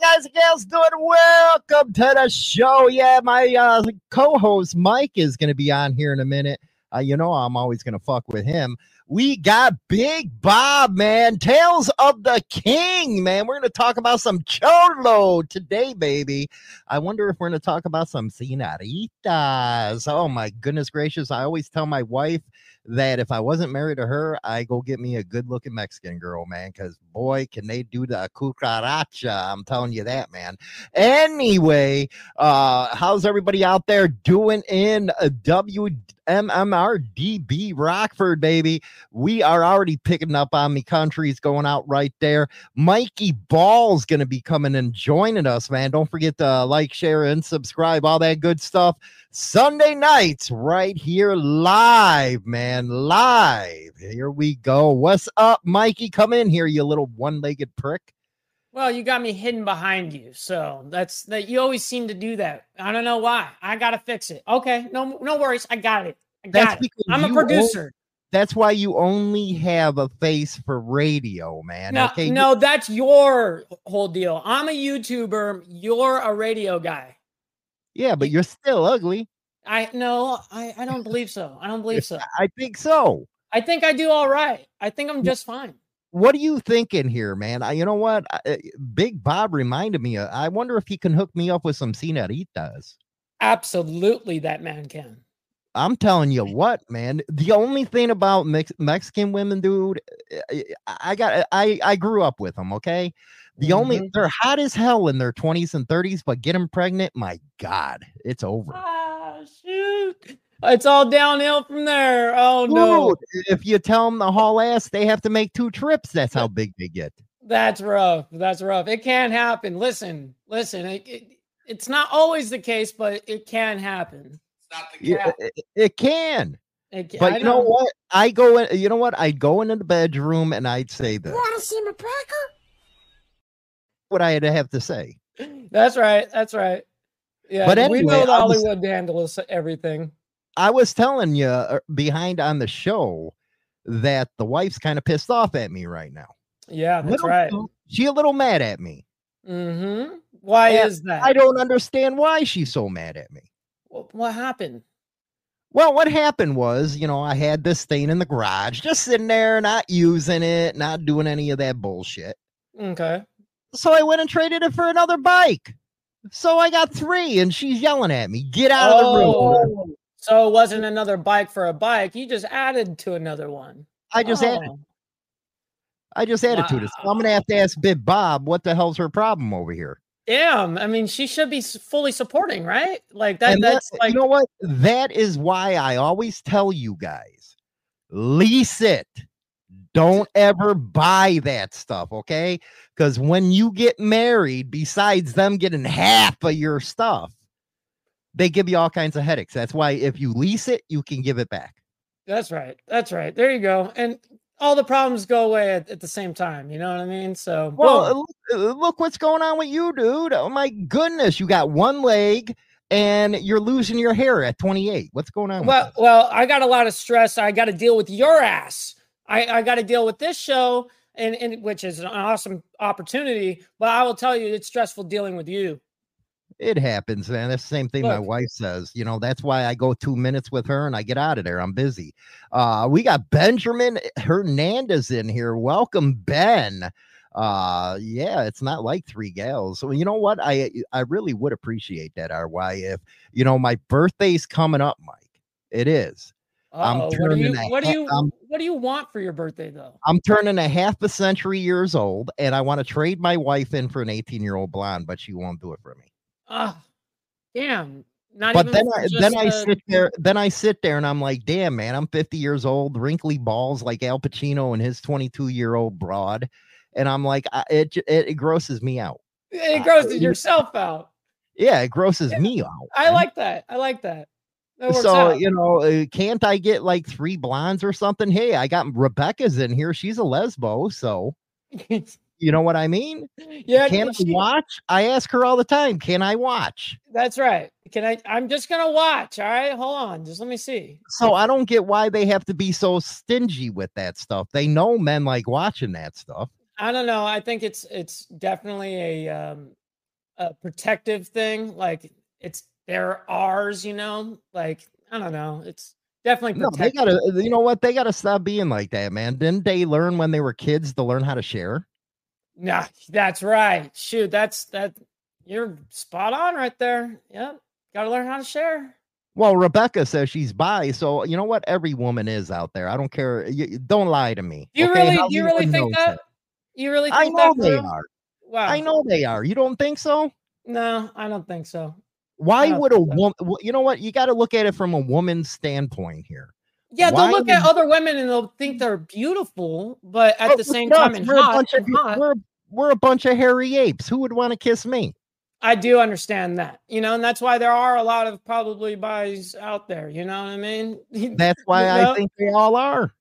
Guys and gals doing? Welcome to the show. Yeah, my uh, co-host Mike is going to be on here in a minute. Uh, you know, I'm always going to fuck with him. We got Big Bob, man. Tales of the King, man. We're going to talk about some cholo today, baby. I wonder if we're going to talk about some senoritas. Oh my goodness gracious! I always tell my wife that if I wasn't married to her, I go get me a good looking Mexican girl, man. Because boy, can they do the cucaracha? I'm telling you that, man. Anyway, uh, how's everybody out there doing in WMMRDB Rockford, baby? We are already picking up on me countries going out right there. Mikey Ball's gonna be coming and joining us, man. Don't forget to like, share, and subscribe, all that good stuff. Sunday nights right here live, man. Live. Here we go. What's up, Mikey? Come in here, you little one-legged prick. Well, you got me hidden behind you, so that's that. You always seem to do that. I don't know why. I gotta fix it. Okay, no, no worries. I got it. I got That's it. because I'm a producer. That's why you only have a face for radio, man. No, okay. no, that's your whole deal. I'm a YouTuber. You're a radio guy. Yeah, but you're still ugly. I no, I, I don't believe so. I don't believe so. I think so. I think I do all right. I think I'm just fine. What are you thinking here, man? I, you know what? I, uh, Big Bob reminded me. Of, I wonder if he can hook me up with some senoritas. Absolutely, that man can. I'm telling you what, man. The only thing about Mex- Mexican women, dude, I, I got. I I grew up with them. Okay, the only Mhm. they're hot as hell in their 20s and 30s, but get them pregnant, my God, it's over. Ah, shoot. It's all downhill from there. Oh no. If you tell them the haul ass, they have to make two trips. That's how big they get. That's rough. That's rough. It can happen. Listen, listen. It, it, it's not always the case, but it can happen. Yeah, it, it can. It, But I you know don't- what? I go in. You know what? I'd go into the bedroom and I'd say this. Want to see my cracker? What I had to have to say. That's right. That's right. Yeah, But we know the Hollywood handles everything. I was telling you uh, behind on the show that the wife's kind of pissed off at me right now. Yeah, that's Little- right. She a little mad at me. Mm-hmm. Why Yeah, is that? I don't understand why she's so mad at me. Wh- What happened? Well, what happened was, you know, I had this thing in the garage, just sitting there, not using it, not doing any of that bullshit. Okay. So I went and traded it for another bike. So I got three, and she's yelling at me, "Get out of the room!" Oh, so it wasn't another bike for a bike. You just added to another one. I just added, Oh, I just added to this. So I'm gonna have to ask Big Bob, what the hell's her problem over here? Damn. I mean, she should be fully supporting, right? Like that. and that- that's like you know what? That is why I always tell you guys, lease it. Don't ever buy that stuff, okay? Because when you get married, besides them getting half of your stuff, they give you all kinds of headaches. That's why if you lease it, you can give it back. That's right. That's right. There you go. And all the problems go away at, at the same time. You know what I mean? So, Well, boom. uh, look, what's going on with you, dude. Oh my goodness, you got one leg and you're losing your hair at 28. What's going on? with well, well, I got a lot of stress. I got to deal with your ass. I, I got to deal with this show, and, and which is an awesome opportunity. But I will tell you, it's stressful dealing with you. It happens, man. That's the same thing my wife says. You know, that's why I go two minutes with her and I get out of there. I'm busy. Uh, we got Benjamin Hernandez in here. Welcome, Ben. Uh, yeah, it's not like three gals. So you know what? I I really would appreciate that, RY. If you know my birthday's coming up, Mike. It is. I'm Uh-oh, what turning you? What ha- you? What do you want for your birthday though? I'm turning a half a century years old, and I want to trade my wife in for an 18 year old blonde, but she won't do it for me. Ah, damn. Not but then I then I a- sit there, then I sit there, and I'm like, damn, man, I'm 50 years old, wrinkly balls like Al Pacino and his 22 year old broad, and I'm like, I, it, it it grosses me out. it grosses yourself out. Yeah, it grosses me out. I man. like that. I like that. That so out. you know, uh, can't I get like three blondes or something? Hey, I got Rebecca's in here. She's a lesbo, so you know what I mean. yeah, Can I watch? I ask her all the time. Can I watch? that's right. Can I? I'm just gonna watch. All right, hold on. Just let me see. So I don't get why they have to be so stingy with that stuff. They know men like watching that stuff. I don't know. I think it's it's definitely a um a protective thing. Like it's they're ours, you know. Like I don't know. It's definitely No, they gotta. You know what? They gotta stop being like that, man. Didn't they learn when they were kids to learn how to share? Nah, that's right. Shoot, that's that. You're spot on right there. Yep. Got to learn how to share. Well, Rebecca says she's bi, so you know what? Every woman is out there. I don't care. You, don't lie to me. Do you okay? really? Do you really think that? You really I know that? they are. Wow. I know they are. You don't think so? No, I don't think so. Why would a so. woman? You know what? You got to look at it from a woman's standpoint here. Yeah, Why they'll look at other women and they'll think they're beautiful, but at Oh, the same time, and we're a hot, bunch of hot. we're we're a bunch of hairy apes. Who would want to kiss me? I do understand that, you know, and that's why there are a lot of probably buys out there. You know what I mean? That's why know? I think they all are.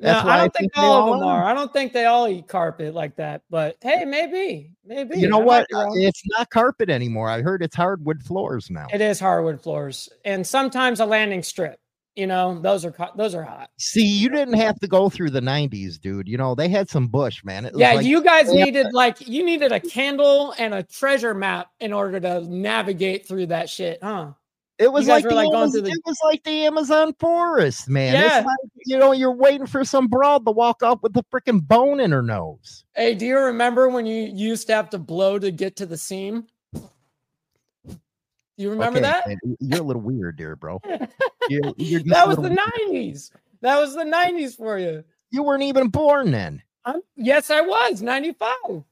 No, That's why I I don't think think they all of them are. are. I don't think they all eat carpet like that. But hey, maybe, maybe. You know I what? It's not carpet anymore. I heard it's hardwood floors now. It is hardwood floors, and sometimes a landing strip. You know, those are those are hot. See, you didn't have to go through the '90s, dude. You know they had some bush, man. Yeah, like- you guys yeah. needed like you needed a candle and a treasure map in order to navigate through that shit, huh? It was like, the like, going Amazon, through the- it was like the Amazon forest, man. Yeah. It's like, you know, you're waiting for some broad to walk up with a freaking bone in her nose. Hey, do you remember when you used to have to blow to get to the seam? You remember Okay, that? man, You're a little weird, dear bro. You're, you're that was the weird. 90s. That was the 90s for you. You weren't even born then. I'm, yes, I was 95.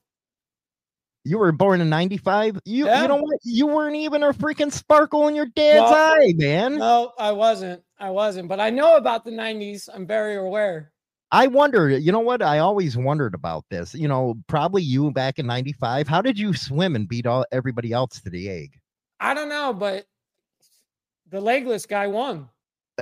You were born in '95. You, Yeah. you know what? You weren't even a freaking sparkle in your dad's eye, man. No, I wasn't. I wasn't. But I know about the 90s. I'm very aware. I wonder, you know what? I always wondered about this. You know, probably you back in 95. How did you swim and beat all everybody else to the egg? I don't know, but the legless guy won.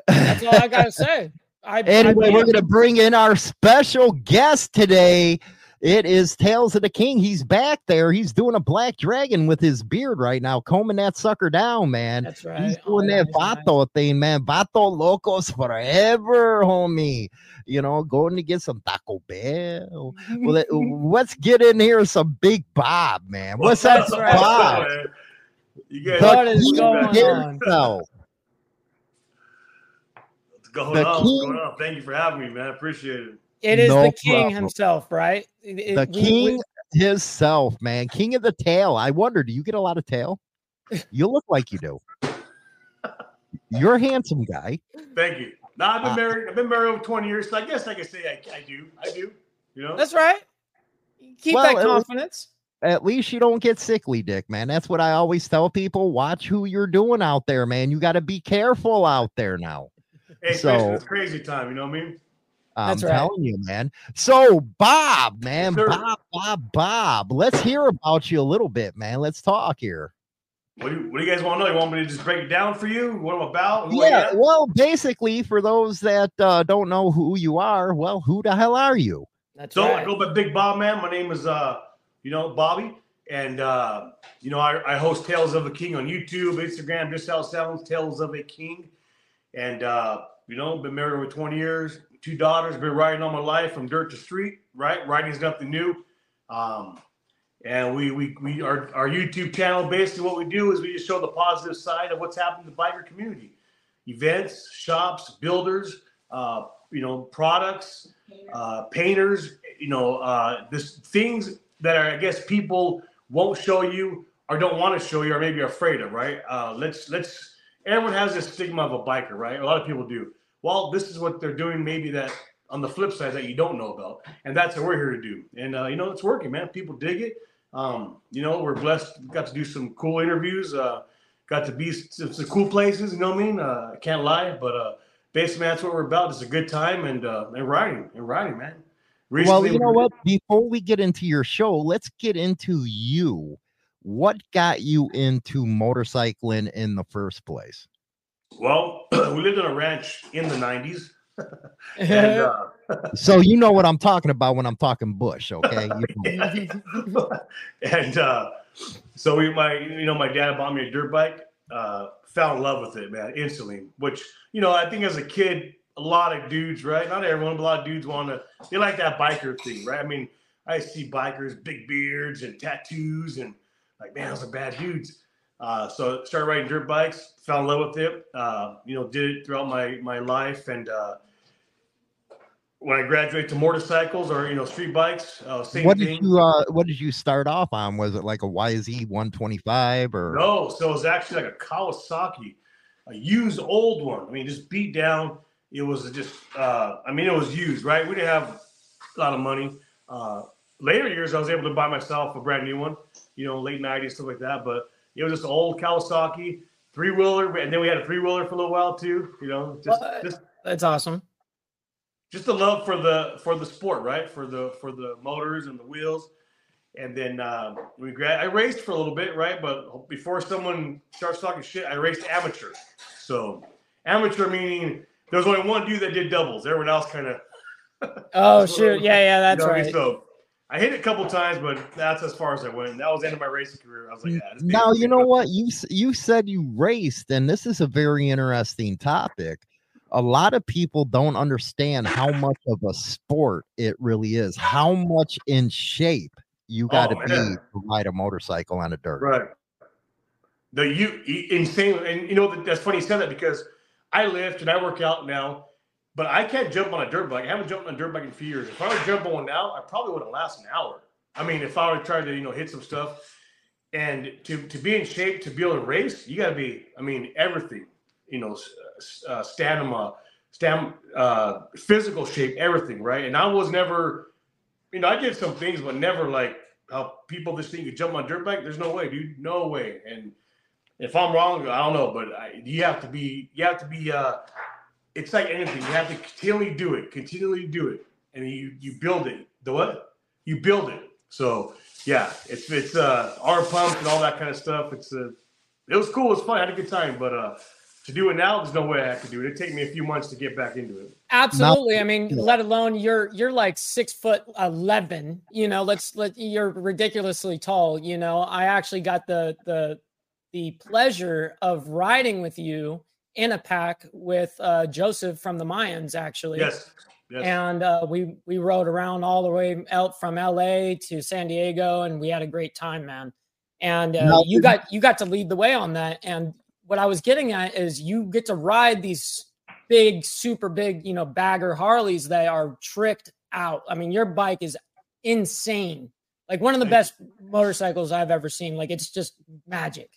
That's all I gotta say. I, I anyway, beat we're going to bring in our special guest today. It is Tales of the King. He's back there. He's doing a black dragon with his beard right now, combing that sucker down, man. That's right. He's Oh, doing yeah, that he's nice. Vato thing, man. Vato locos forever, homie. You know, going to get some Taco Bell. Well, let- let's get in here some Big Bob, man. What's up, That's right. Bob? man? You guys, The What is king going on? himself. what's going the on? What's king- going on? Thank you for having me, man. I appreciate it. It is No the king problem. himself, right? It- it- The we- we- king himself, man. King of the tail. I wonder, do you get a lot of tail? You look like you do. You're a handsome guy. Thank you. No, I've been Uh, married. I've been married over twenty years, so I guess I can say I, I do. I do. You know. That's right. Keep Well, that it was- confidence. At least you don't get sickly, dick, man. That's what I always tell people. Watch who you're doing out there, man. You got to be careful out there now. hey, so- Christian, it's crazy time. You know what I mean? I'm That's right. telling you, man. So, Bob, man, sir. Bob, Bob, Bob. Let's hear about you a little bit, man. Let's talk here. What do you, what do you guys want to know? You want me to just break it down for you? What I'm about? Who Yeah, well, basically, for those that uh, don't know who you are, well, who the hell are you? That's So I right. go by Big Bob, man. My name is, uh, you know, Bobby, and uh, you know, I, I host Tales of a King on YouTube, Instagram, just how it sounds, Tales of a King, and uh, you know, been married over 20 years, two daughters, been riding all my life from dirt to street. Right, writing's nothing new. Um, and we we we our, our YouTube channel basically what we do is we just show the positive side of what's happening in the biker community, events, shops, builders, uh, you know, products, uh, painters, you know, uh, this things that are I guess people won't show you or don't want to show you or maybe are afraid of, right? Uh, let's let's everyone has this stigma of a biker, right? A lot of people do. Well, this is what they're doing, maybe that on the flip side that you don't know about, and that's what we're here to do. And uh, you know, it's working, man. People dig it. Um, you know, we're blessed. Got to do some cool interviews. Uh, got to be some, some cool places. You know what I mean? Uh, can't lie, but uh, basically that's what we're about. It's a good time and uh, and riding and riding, man. Recently, well, you know what? Before we get into your show, let's get into you. What got you into motorcycling in the first place? Well, we lived on a ranch in the 90s. and, uh, so you know what I'm talking about when I'm talking bush, okay? and uh, so we, my, you know, my dad bought me a dirt bike. Uh, fell in love with it, man, instantly. Which you know, I think as a kid, a lot of dudes, right? Not everyone, but a lot of dudes want to. They like that biker thing, right? I mean, I see bikers, big beards and tattoos, and like, man, those are bad dudes. Uh, so started riding dirt bikes, fell in love with it. Uh, you know, did it throughout my my life, and uh, when I graduated to motorcycles or you know street bikes, uh, same what thing. did you uh, What did you start off on? Was it like a YZ 125 or no? So it was actually like a Kawasaki, a used old one. I mean, just beat down. It was just, uh, I mean, it was used, right? We didn't have a lot of money. Uh, later years, I was able to buy myself a brand new one. You know, late '90s stuff like that, but it was just old Kawasaki three wheeler, and then we had a three wheeler for a little while too. You know, just, just that's awesome. Just the love for the for the sport, right? For the for the motors and the wheels, and then um, we grad. I raced for a little bit, right? But before someone starts talking shit, I raced amateur. So amateur meaning there was only one dude that did doubles. Everyone else kind of. oh shoot! Yeah, yeah, that's you know, right. So I hit it a couple times, but that's as far as I went. That was the end of my racing career. I was like, yeah. Now you know what you you said you raced, and this is a very interesting topic. A lot of people don't understand how much of a sport it really is. How much in shape you got to oh, be to ride a motorcycle on a dirt. Right. The you insane, and you know that's funny you said that because I lift and I work out now but I can't jump on a dirt bike. I haven't jumped on a dirt bike in a few years. If I were to jump on now, I probably wouldn't last an hour. I mean, if I were to try to, you know, hit some stuff and to, to be in shape, to be able to race, you got to be, I mean, everything, you know, uh, stamina, stam, uh, physical shape, everything, right? And I was never, you know, I did some things, but never like how people just think you jump on a dirt bike. There's no way, dude. No way. And if I'm wrong, I don't know, but I, you have to be, you have to be, uh, it's like anything. You have to continually do it, continually do it, and you you build it. The what? You build it. So yeah, it's it's uh arm pump and all that kind of stuff. It's uh, it was cool. It's fun. I had a good time, but uh, to do it now, there's no way I could do it. It'd take me a few months to get back into it. Absolutely. I mean, let alone you're you're like six foot eleven. You know, let's let you're ridiculously tall. You know, I actually got the the the pleasure of riding with you in a pack with uh, Joseph from the Mayans, actually. Yes. yes. And uh, we we rode around all the way out from LA to San Diego, and we had a great time, man. And uh, you got you got to lead the way on that. And what I was getting at is you get to ride these big, super big, you know, bagger Harleys that are tricked out. I mean, your bike is insane. Like one of the best motorcycles I've ever seen. Like it's just magic.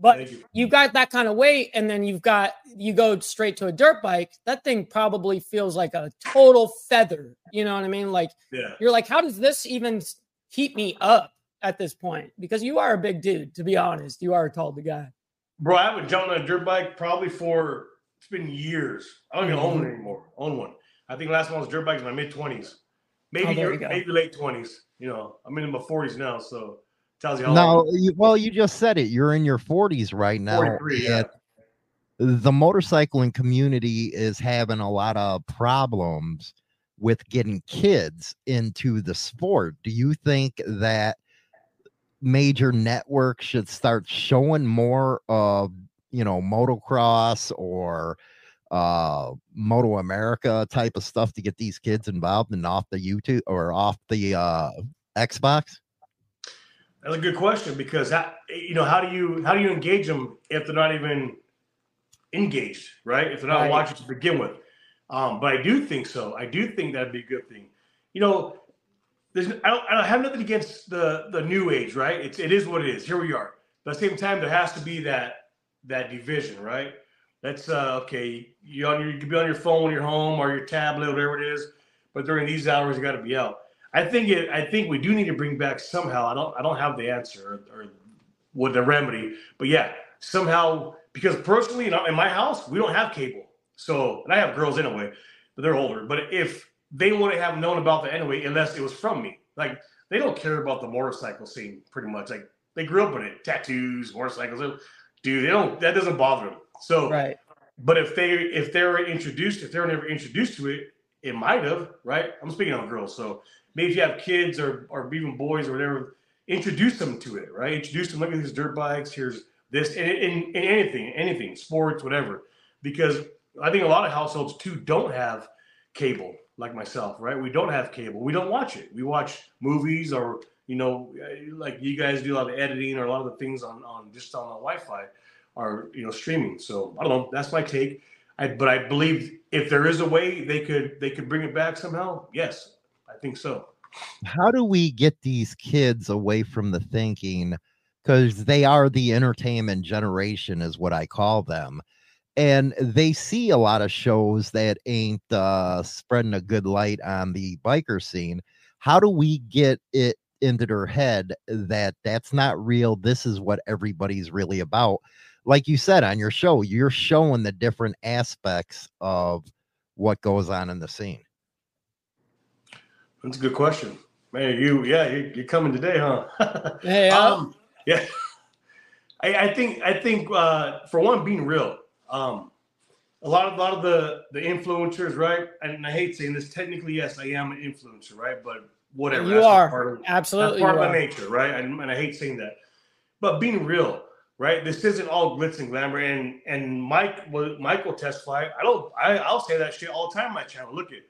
But you. you got that kind of weight, and then you've got you go straight to a dirt bike. That thing probably feels like a total feather. You know what I mean? Like yeah. you're like, how does this even keep me up at this point? Because you are a big dude, to be honest. You are a tall guy. Bro, I haven't jumped on a dirt bike probably for it's been years. I don't even mm-hmm. own one anymore. Own one. I think last one was dirt bikes in my mid twenties, maybe oh, maybe late twenties. You know, I'm in my forties now, so Tells you now. You, well, you just said it. You're in your 40s right now. Yeah. The motorcycling community is having a lot of problems with getting kids into the sport. Do you think that major networks should start showing more of, you know, motocross or uh Moto America type of stuff to get these kids involved and off the YouTube or off the uh Xbox? That's a good question because how, you know how do you how do you engage them if they're not even engaged, right? If they're not right. watching to begin with. Um, but I do think so. I do think that'd be a good thing. You know, there's I don't, I don't have nothing against the the new age, right? It's it is what it is. Here we are. But at the same time, there has to be that that division, right? That's uh, okay. You on your you can be on your phone you're home or your tablet, whatever it is. but during these hours, you got to be out. I think it. I think we do need to bring back somehow. I don't. I don't have the answer or, or what the remedy, but yeah, somehow because personally, in my house, we don't have cable. So, and I have girls anyway, but they're older. But if they wouldn't have known about that anyway, unless it was from me, like they don't care about the motorcycle scene pretty much. Like they grew up in it, tattoos, motorcycles. Dude, they don't. That doesn't bother them. So, right. But if they if they were introduced, if they were never introduced to it, it might have, right? I'm speaking on girls. So maybe if you have kids or or even boys or whatever, introduce them to it, right? Introduce them. Look at these dirt bikes. Here's this and, in, in anything, anything, sports, whatever. Because I think a lot of households too don't have cable, like myself, right? We don't have cable. We don't watch it. We watch movies or you know, like you guys do a lot of editing or a lot of the things on on just on the Wi-Fi are you know streaming. So I don't know. That's my take. I, but I believe if there is a way they could they could bring it back somehow, yes, think so. How do we get these kids away from the thinking? Because they are the entertainment generation, is what I call them. And they see a lot of shows that ain't uh, spreading a good light on the biker scene. How do we get it into their head that that's not real? This is what everybody's really about like you said on your show, you're showing the different aspects of what goes on in the scene. That's a good question, man. You, yeah, you're, coming today, huh? yeah, um, yeah. I, I, think, I think, uh, for one, being real. Um, a lot of, a lot of the the influencers, right? And I hate saying this. Technically, yes, I am an influencer, right? But whatever. You are part of, absolutely part of my nature, right? And, and I hate saying that. But being real, right? This isn't all glitz and glamour. And and Mike will Mike will testify. I don't. I, I'll say that shit all the time on my channel. Look at,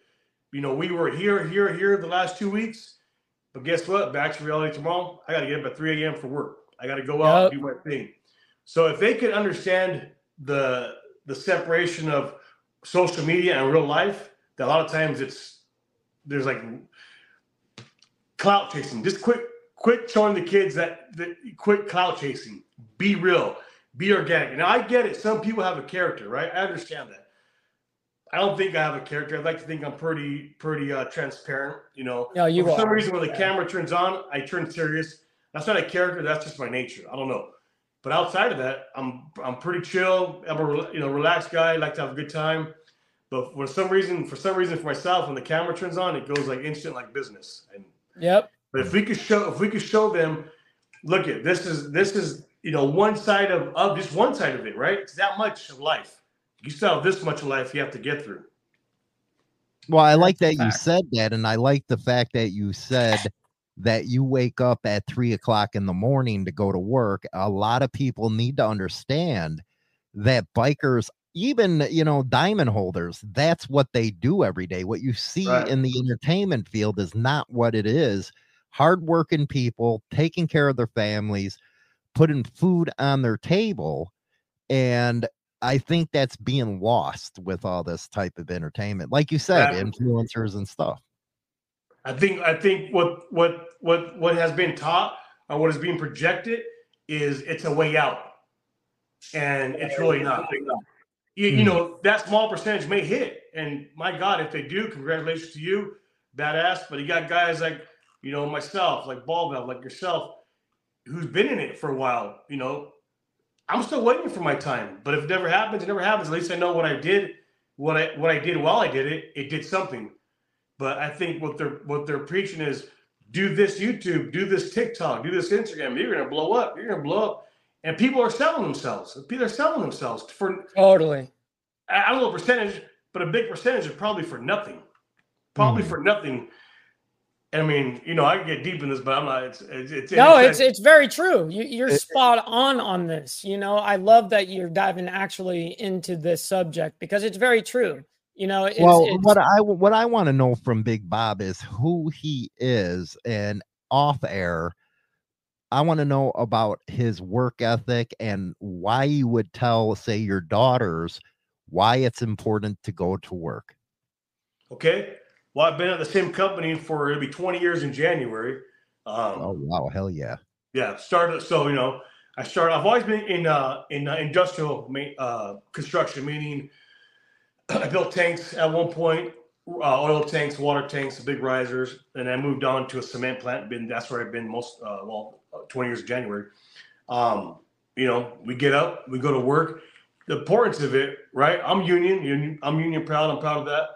you know, we were here, here, here the last two weeks, but guess what? Back to reality tomorrow. I got to get up at 3 a.m. for work. I got to go out yep. and do my thing. So if they could understand the the separation of social media and real life, that a lot of times it's there's like clout chasing. Just quit quit showing the kids that, that quit clout chasing be real, be organic. Now I get it. Some people have a character, right? I understand that. I don't think I have a character. I'd like to think I'm pretty, pretty uh, transparent. You know, no, you for are. some reason when the camera turns on, I turn serious. That's not a character. That's just my nature. I don't know. But outside of that, I'm I'm pretty chill. I'm a you know relaxed guy. I like to have a good time. But for some reason, for some reason, for myself, when the camera turns on, it goes like instant, like business. And yep. But if we could show, if we could show them, look at this is this is you know, one side of, of just one side of it, right? It's that much of life. You still have this much of life you have to get through. Well, I like that you said that, and I like the fact that you said that you wake up at three o'clock in the morning to go to work. A lot of people need to understand that bikers, even you know, diamond holders, that's what they do every day. What you see right. in the entertainment field is not what it is. Hardworking people taking care of their families putting food on their table. And I think that's being lost with all this type of entertainment. Like you said, influencers and stuff. I think I think what what what what has been taught or what is being projected is it's a way out. And it's really not. You, you hmm. know, that small percentage may hit. And my God, if they do, congratulations to you. Badass. But you got guys like, you know, myself, like Ball like yourself, who's been in it for a while, you know, I'm still waiting for my time. But if it never happens, it never happens. At least I know what I did, what I what I did while I did it, it did something. But I think what they're what they're preaching is do this YouTube, do this TikTok, do this Instagram. You're gonna blow up. You're gonna blow up. And people are selling themselves. People are selling themselves for totally. I don't know a percentage, but a big percentage is probably for nothing. Probably mm. for nothing I mean, you know, I can get deep in this, but I'm not. It's, it's, it's no, it's it's very true. You, are spot on on this. You know, I love that you're diving actually into this subject because it's very true. You know, it's, well, it's, what I what I want to know from Big Bob is who he is, and off air, I want to know about his work ethic and why you would tell, say, your daughters why it's important to go to work. Okay. Well, I've been at the same company for it'll be 20 years in January. Um, oh wow, hell yeah! Yeah, started. So you know, I started. I've always been in uh, in uh, industrial uh, construction, meaning I built tanks at one point, uh, oil tanks, water tanks, big risers, and I moved on to a cement plant. Been that's where I've been most uh, well, twenty years of January. Um, you know, we get up, we go to work. The importance of it, right? I'm union, union I'm union proud. I'm proud of that.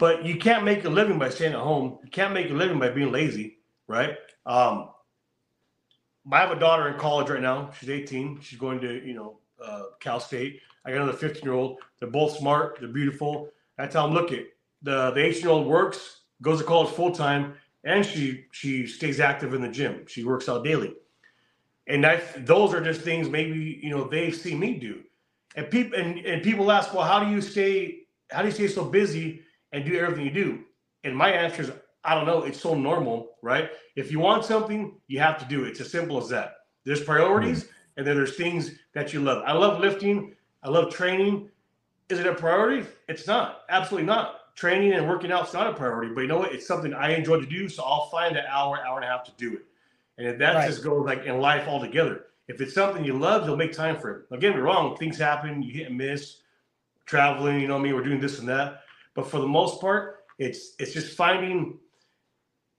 But you can't make a living by staying at home. You can't make a living by being lazy, right? Um, I have a daughter in college right now. She's 18. She's going to, you know, uh, Cal State. I got another 15 year old. They're both smart. They're beautiful. I tell them, look, it the the 18 year old works, goes to college full time, and she she stays active in the gym. She works out daily, and that those are just things maybe you know they see me do, and people and, and people ask, well, how do you stay how do you stay so busy and do everything you do? And my answer is, I don't know. It's so normal, right? If you want something, you have to do it. It's as simple as that. There's priorities, hmm. and then there's things that you love. I love lifting. I love training. Is it a priority? It's not. Absolutely not training and working out is not a priority, but you know what? It's something I enjoy to do. So I'll find an hour, hour and a half to do it. And if that right. just goes like in life altogether, if it's something you love, you'll make time for it. Don't get me wrong, things happen, you hit and miss, traveling, you know what I mean? We're doing this and that. But for the most part, it's it's just finding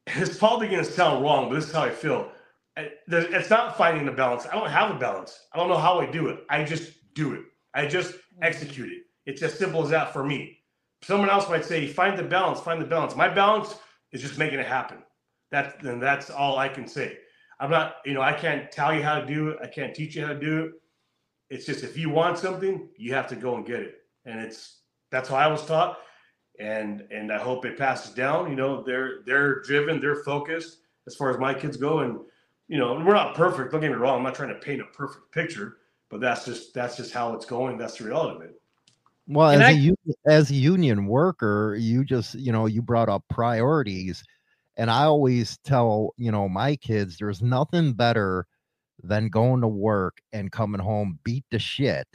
it's probably gonna sound wrong, but this is how I feel. It's not finding the balance. I don't have a balance. I don't know how I do it. I just do it. I just mm-hmm. execute it. It's as simple as that for me someone else might say, find the balance, find the balance. My balance is just making it happen. That and that's all I can say. I'm not, you know, I can't tell you how to do it. I can't teach you how to do it. It's just if you want something, you have to go and get it. And it's that's how I was taught. And and I hope it passes down. You know, they're they're driven, they're focused as far as my kids go. And you know, we're not perfect. Don't get me wrong. I'm not trying to paint a perfect picture, but that's just that's just how it's going. That's the reality of it. Well, and as I, a as a union worker, you just you know you brought up priorities, and I always tell you know my kids there's nothing better than going to work and coming home beat the shit,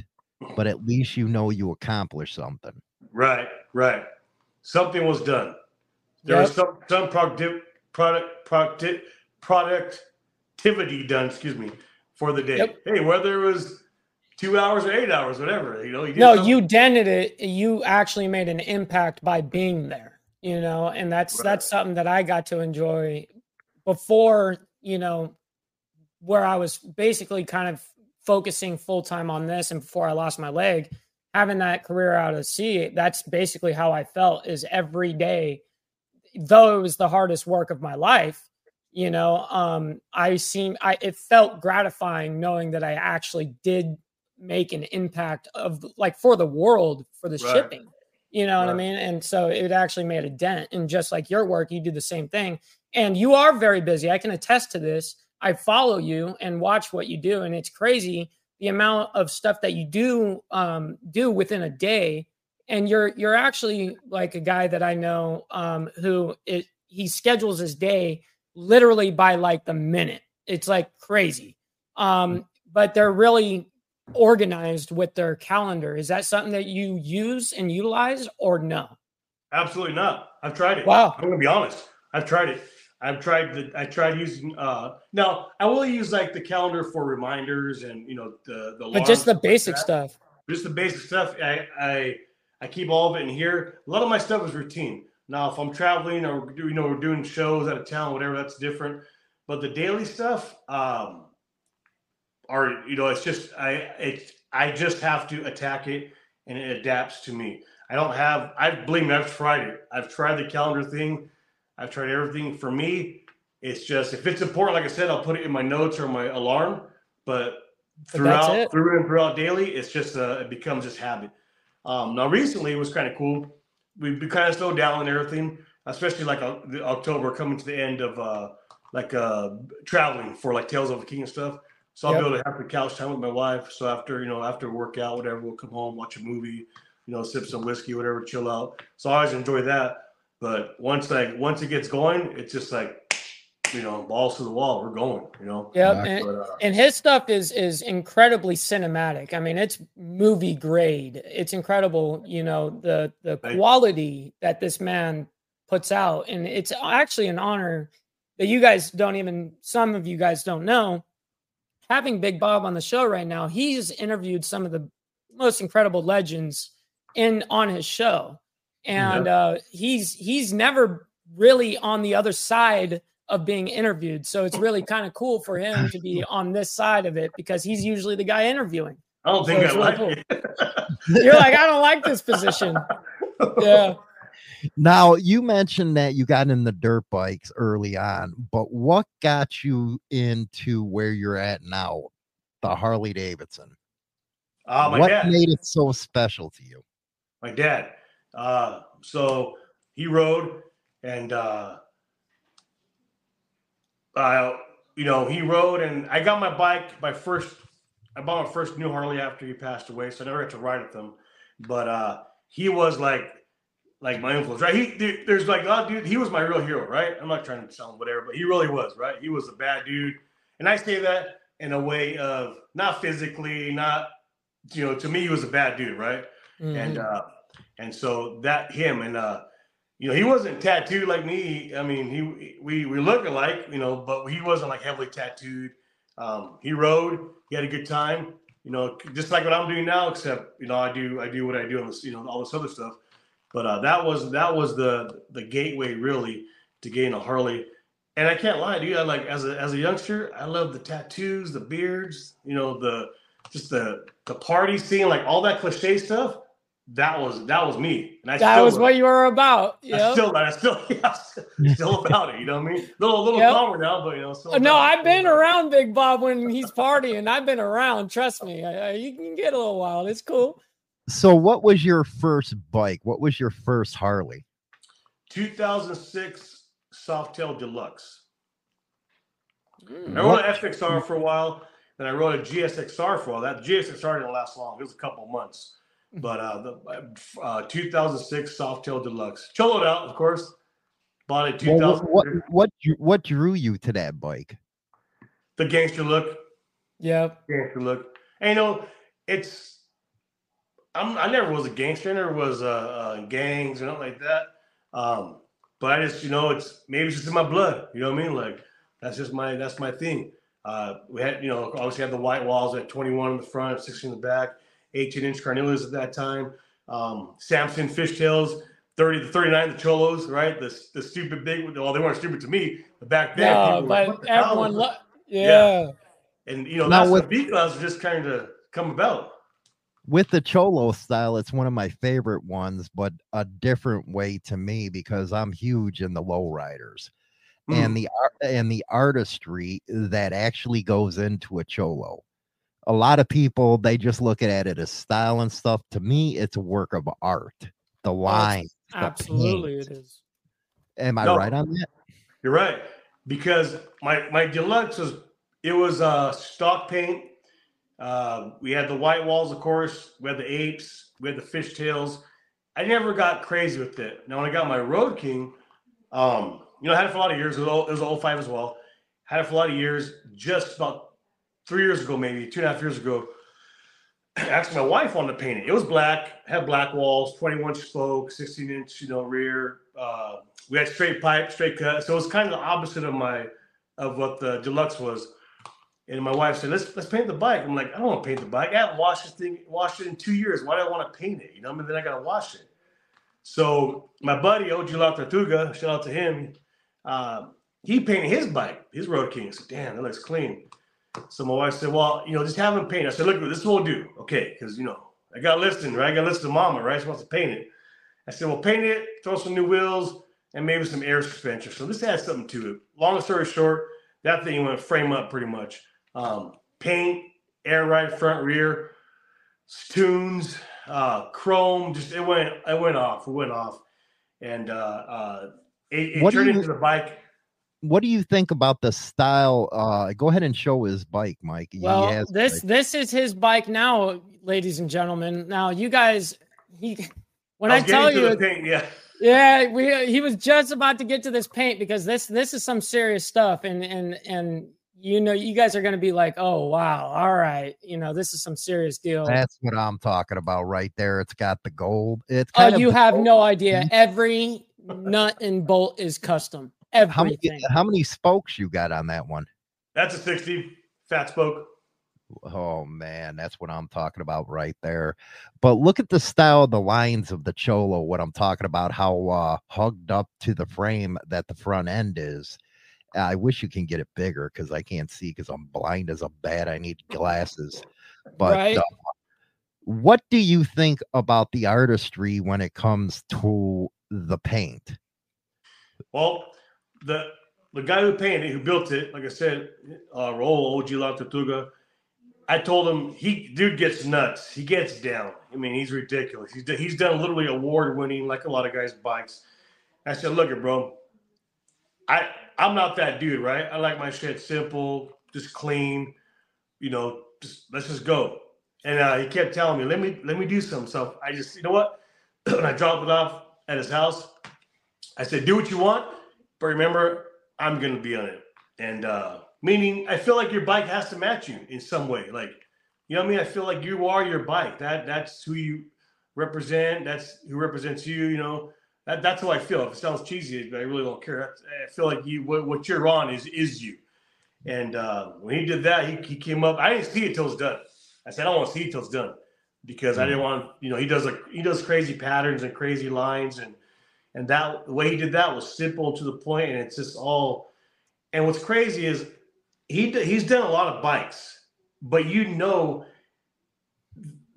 but at least you know you accomplished something. Right, right. Something was done. There yep. was some some product product product productivity done. Excuse me for the day. Yep. Hey, whether it was two hours or eight hours, whatever. You know, you no, something. you dented it. You actually made an impact by being there. You know, and that's right. that's something that I got to enjoy before. You know, where I was basically kind of focusing full time on this, and before I lost my leg, having that career out of sea. That's basically how I felt. Is every day, though it was the hardest work of my life you know um i seem i it felt gratifying knowing that i actually did make an impact of like for the world for the right. shipping you know right. what i mean and so it actually made a dent and just like your work you do the same thing and you are very busy i can attest to this i follow you and watch what you do and it's crazy the amount of stuff that you do um, do within a day and you're you're actually like a guy that i know um, who it, he schedules his day literally by like the minute it's like crazy um, but they're really organized with their calendar. Is that something that you use and utilize or no? Absolutely not. I've tried it. Wow. I'm gonna be honest. I've tried it. I've tried the I tried using uh now I will use like the calendar for reminders and you know the the but just the basic like stuff. Just the basic stuff. I I I keep all of it in here. A lot of my stuff is routine. Now if I'm traveling or you know we're doing shows out of town, whatever, that's different. But the daily stuff, um, or you know, it's just I it I just have to attack it and it adapts to me. I don't have I believe me, I've tried it. I've tried the calendar thing. I've tried everything. For me, it's just if it's important, like I said, I'll put it in my notes or my alarm. But throughout through and throughout daily, it's just uh, it becomes just habit. Um, now recently it was kind of cool. We've been kind of slowed down and everything, especially like uh, October coming to the end of uh, like uh, traveling for like Tales of the King and stuff. So I'll yep. be able to have the couch time with my wife. So after, you know, after workout, whatever, we'll come home, watch a movie, you know, sip some whiskey, whatever, chill out. So I always enjoy that. But once like once it gets going, it's just like you know, balls to the wall. We're going, you know. Yeah, and, uh, and, his stuff is is incredibly cinematic. I mean, it's movie grade. It's incredible, you know, the the quality that this man puts out, and it's actually an honor that you guys don't even. Some of you guys don't know having Big Bob on the show right now, he's interviewed some of the most incredible legends in on his show. And uh, he's he's never really on the other side of being interviewed. So it's really kind of cool for him to be on this side of it because he's usually the guy interviewing. I don't think So I it's really like it. You're like, I don't like this position. Yeah. Now you mentioned that you got in the dirt bikes early on, but what got you into where you're at now, the Harley Davidson? Uh, my what dad. made it so special to you? my dad. Uh, so he rode, and uh, uh, you know, he rode, and I got my bike. My first, I bought my first new Harley after he passed away, so I never got to ride with him. But uh, he was like, like my influence, right? He there- there's like, oh, dude, he was my real hero, right? I'm not trying to sound whatever, but he really was, right? He was a bad dude, and I say that in a way of not physically, not you know, to me, he was a bad dude, right? and Mhm. uh and so that him and uh you know he wasn't tattooed like me. I mean he we we look alike you know but he wasn't like heavily tattooed. Um he rode he had a good time you know just like what i'm doing now except you know i do i do what i do on this you know all this other stuff. But uh that was that was the the gateway really to getting a harley. And i can't lie dude i like as a as a youngster i love the tattoos the beards you know the just the the party scene like all that cliche stuff that was that was me. And I That still, was what you were about. I Yeah. still, I still, yeah, still about it. You know what I mean? A little, a little Yep. calmer now, but you know. Still No, I've been around Big Bob when he's partying. I've been around. Trust me. I, I, you can get a little wild. It's cool. So, what was your first bike? What was your first Harley? 2006 Softail Deluxe. Mm. I rode an FXR for a while, then I rode a GSXR for a while. That GSXR didn't last long; it was a couple months. But uh, the uh, 2006 Softail Deluxe, choloed out, of course. Bought it 2000. what what what, drew- what drew you to that bike? the gangster look, Yeah. gangster look. And you know, it's I'm I never was a gangster, I never was uh, uh gangs or nothing like that. Um, but I just you know it's maybe it's just in my blood. You know what I mean? Like that's just my that's my thing. Uh, we had you know obviously had the white walls at 21 in the front, 16 in the back, 18 inch carnelias at that time. Um, Samson fishtails. 30 to 39, the cholos, right? The, the stupid big, well, they weren't stupid to me, but back then, No, people were, but the everyone, is lo- this?" yeah. And you know, Now that's with- what B class just kind of come about. With the cholo style, it's one of my favorite ones, but a different way to me because I'm huge in the lowriders Hmm. and the art and the artistry that actually goes into a cholo. A lot of people they just look at it as style and stuff. To me, it's a work of art. The line, the Absolutely, paint. it is. Am I No. right on that? You're right because my my deluxe was it was uh stock paint. Uh, we had the white walls, of course. We had the apes. We had the fishtails. I never got crazy with it. Now when I got my Road King, um, you know, I had it for a lot of years. It was, all- it was an 05 as well. Had it for a lot of years. Just about three years ago, maybe two and a half years ago. I actually, my wife wanted to paint it. It was black, had black walls, 21 spoke, 16 inch, you know, rear. Uh, we had straight pipe, straight cut. So it was kind of the opposite of my of what the deluxe was. And my wife said, "Let's let's paint the bike." I'm like, "I don't want to paint the bike. I haven't washed this thing, washed it in two years. Why do I want to paint it? You know, I mean, then I gotta wash it." So my buddy OG La Tortuga, shout out to him. Uh, he painted his bike, his Road King. I said, "Damn, that looks clean." So my wife said, "Well, you know, just have him paint." I said, "Look, this we'll do, okay? Because you know, I got listing, right? I got listed mama, right? She wants to paint it." I said, "Well, paint it, throw some new wheels, and maybe some air suspension." So this adds something to it. Long story short, that thing went frame up pretty much. Um, paint, air ride, front, rear, tunes, uh, chrome. Just it went, it went off. It went off, and uh, uh, it, it turned you- into the bike. What do you think about the style? Uh, go ahead and show his bike, Mike. Well, this bike. this is his bike now, ladies and gentlemen. Now, you guys, he when I I, tell you, paint, yeah. yeah, we he was just about to get to this paint because this this is some serious stuff, and and and you know, you guys are going to be like, oh wow, all right, you know, this is some serious deal. That's what I'm talking about right there. It's got the gold. It's Oh, of you have gold- no idea. Every nut and bolt is custom. How many how many spokes you got on that one? That's a 60 fat spoke. Oh man, that's what I'm talking about right there. But look at the style of the lines of the Cholo. What I'm talking about, how uh, hugged up to the frame that the front end is. I wish you can get it bigger because I can't see because I'm blind as a bat. I need glasses. But Right. uh, what do you think about the artistry when it comes to the paint? Well, the the guy who painted who built it, like I said, uh, Raul OG La Tortuga, I told him he dude gets nuts. He gets down. I mean, he's ridiculous. He's he's done literally award winning, like a lot of guys' bikes. I said, look it, bro. I I'm not that dude, right? I like my shit simple, just clean. You know, just let's just go. And uh, he kept telling me, let me let me do some stuff. I just, you know what? when I dropped it off at his house, I said, do what you want, but remember, I'm gonna be on it. And uh meaning I feel like your bike has to match you in some way. Like, you know what I mean? I feel like you are your bike. That that's who you represent, that's who represents you, you know. That, that's how I feel. If it sounds cheesy, but I really don't care. I feel like you what, what you're on is is you. And uh, when he did that, he, he came up. I didn't see it till it's done. I said I don't want to see it till it's done because I didn't want you know he does like he does crazy patterns and crazy lines and and that the way he did that was simple to the point and it's just all. And what's crazy is he he's done a lot of bikes, but you know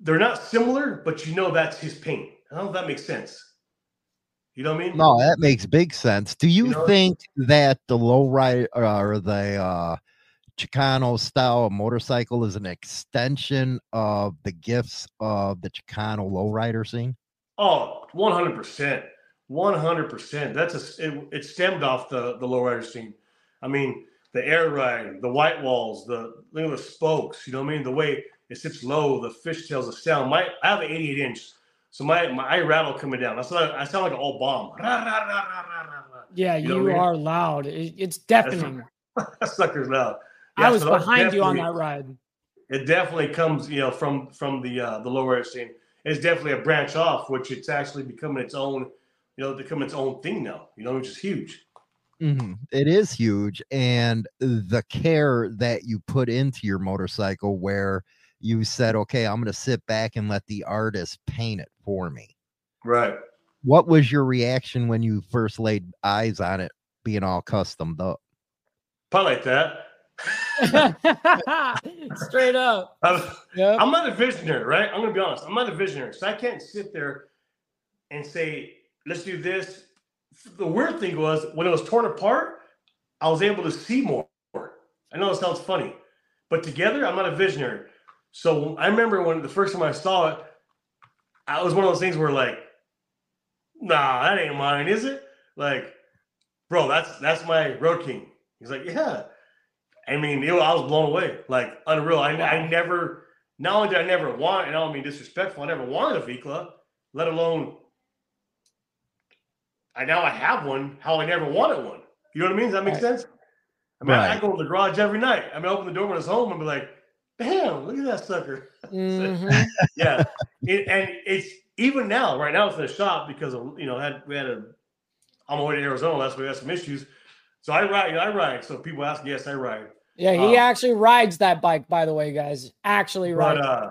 they're not similar, but you know that's his paint. I don't know if that makes sense. You know what I mean? No, that makes big sense. Do you, You know- think that the low ride or the uh, Chicano style motorcycle is an extension of the gifts of the Chicano lowrider scene? Oh, 100%. 100%. That's a, it, it stemmed off the, the lowrider scene. I mean, the air ride, the white walls, the look at the spokes, you know what I mean? The way it sits low, the fishtails, the sound. My I have an 88 inch, so my, my I rattle coming down. I sound, I sound like an old bomb. Yeah, You know you what I mean? are loud. It- it's deafening. That sucker's loud. I was so that's behind you on that ride. it definitely comes, you know, from from the uh, the lower scene. It's definitely a branch off, which it's actually becoming its own, you know, becoming its own thing now. You know, which is huge. Mhm. It is huge. And the care that you put into your motorcycle, where you said, okay, I'm going to sit back and let the artist paint it for me. Right. What was your reaction when you first laid eyes on it being all customed up? Probably like that. Straight up. I'm, Yep. I'm not a visionary, right? I'm gonna be honest. I'm not a visionary, so I can't sit there and say, "Let's do this." The weird thing was when it was torn apart, I was able to see more. I know it sounds funny, but together, I'm not a visionary. So I remember when the first time I saw it, I was one of those things where like, "Nah, that ain't mine, is it?" Like, bro, that's that's my Road King. He's like, "Yeah." I mean, it, I was blown away, like unreal. I, I never, not only did I never want, and I don't mean disrespectful, I never wanted a Vikla, let alone, I now I have one. How I never wanted one. You know what I mean? Does that make Right. sense? I mean, I, I go to the garage every night. I mean, I open the door when it's home and be like, "Damn, look at that sucker." Mhm. yeah, it, and it's even now. Right now, it's in the shop because of you know had we had a. I'm on my way to Arizona last week. We had some issues, so I ride. I ride. So people ask, yes, I ride. Yeah, he Um, actually rides that bike, by the way, guys. Actually But rides. it. uh,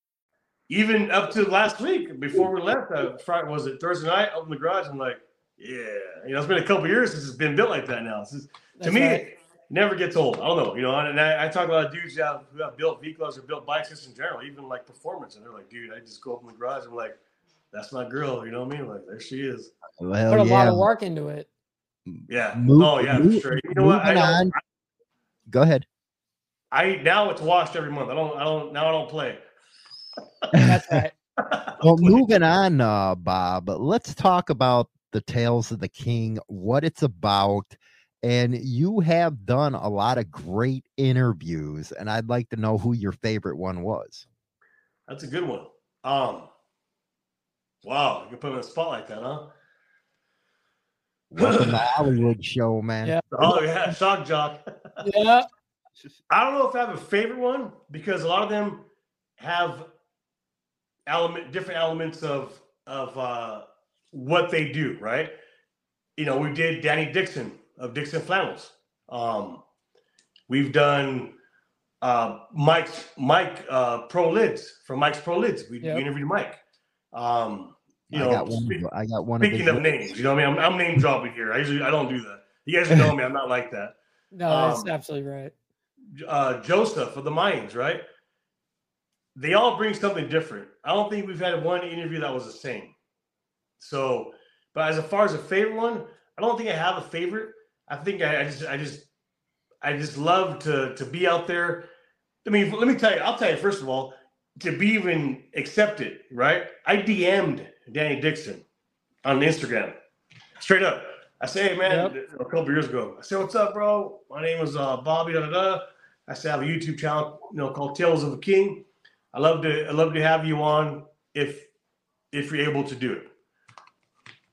Even up to last week before we left, uh, Friday was it Thursday night? Open the garage. I'm like, yeah, you know, it's been a couple years since it's been built like that now. It's just- to me, right. it never gets old. I don't know, you know. And I, I talk to a lot of dudes who have, who have built vehicles or built bikes just in general, even like performance, and they're like, dude, I just go open the garage. I'm like, that's my girl. You know what I mean? Like, there she is. Well, Put a lot of work into it. Yeah. Move- oh yeah, for move- sure. You know what? I moving don't. Go ahead. I now it's washed every month. I don't. I don't. Now I don't play. That's right. Well, moving on, uh, Bob, let's talk about the Tales of the King, what it's about, and you have done a lot of great interviews, and I'd like to know who your favorite one was. That's a good one. Um, wow, you put me in a spot like that, huh? Welcome to Hollywood show, man. Yeah. Oh yeah, shock jock. Yeah. I don't know if I have a favorite one because a lot of them have element different elements of of uh, what they do, right? You know, we did Danny Dixon of Dixon Flannels. Um, we've done uh, Mike's Mike uh, Pro Lids from Mike's Pro Lids. We, Yep. we interviewed Mike. Um, you I know, got one. spe- I got one. speaking of, of names, you know what I mean? I'm, I'm name dropping here. I usually I don't do that. You guys know me. I'm not like that. No, that's Um, absolutely right. uh, Joseph of the Mayans, right? They all bring something different. I don't think we've had one interview that was the same. So, but as far as a favorite one, I don't think I have a favorite. I think I, I just, I just, I just love to to be out there. I mean, let me tell you. I'll tell you first of all, to be even accepted, right? I DM'd Danny Dixon on Instagram, straight up. I say, hey man, a couple years ago. I said, what's up, bro? My name is uh, Bobby. Da da da. I said, I have a YouTube channel, you know, called Tales of a King. I love to, I love to have you on if, if you're able to do it.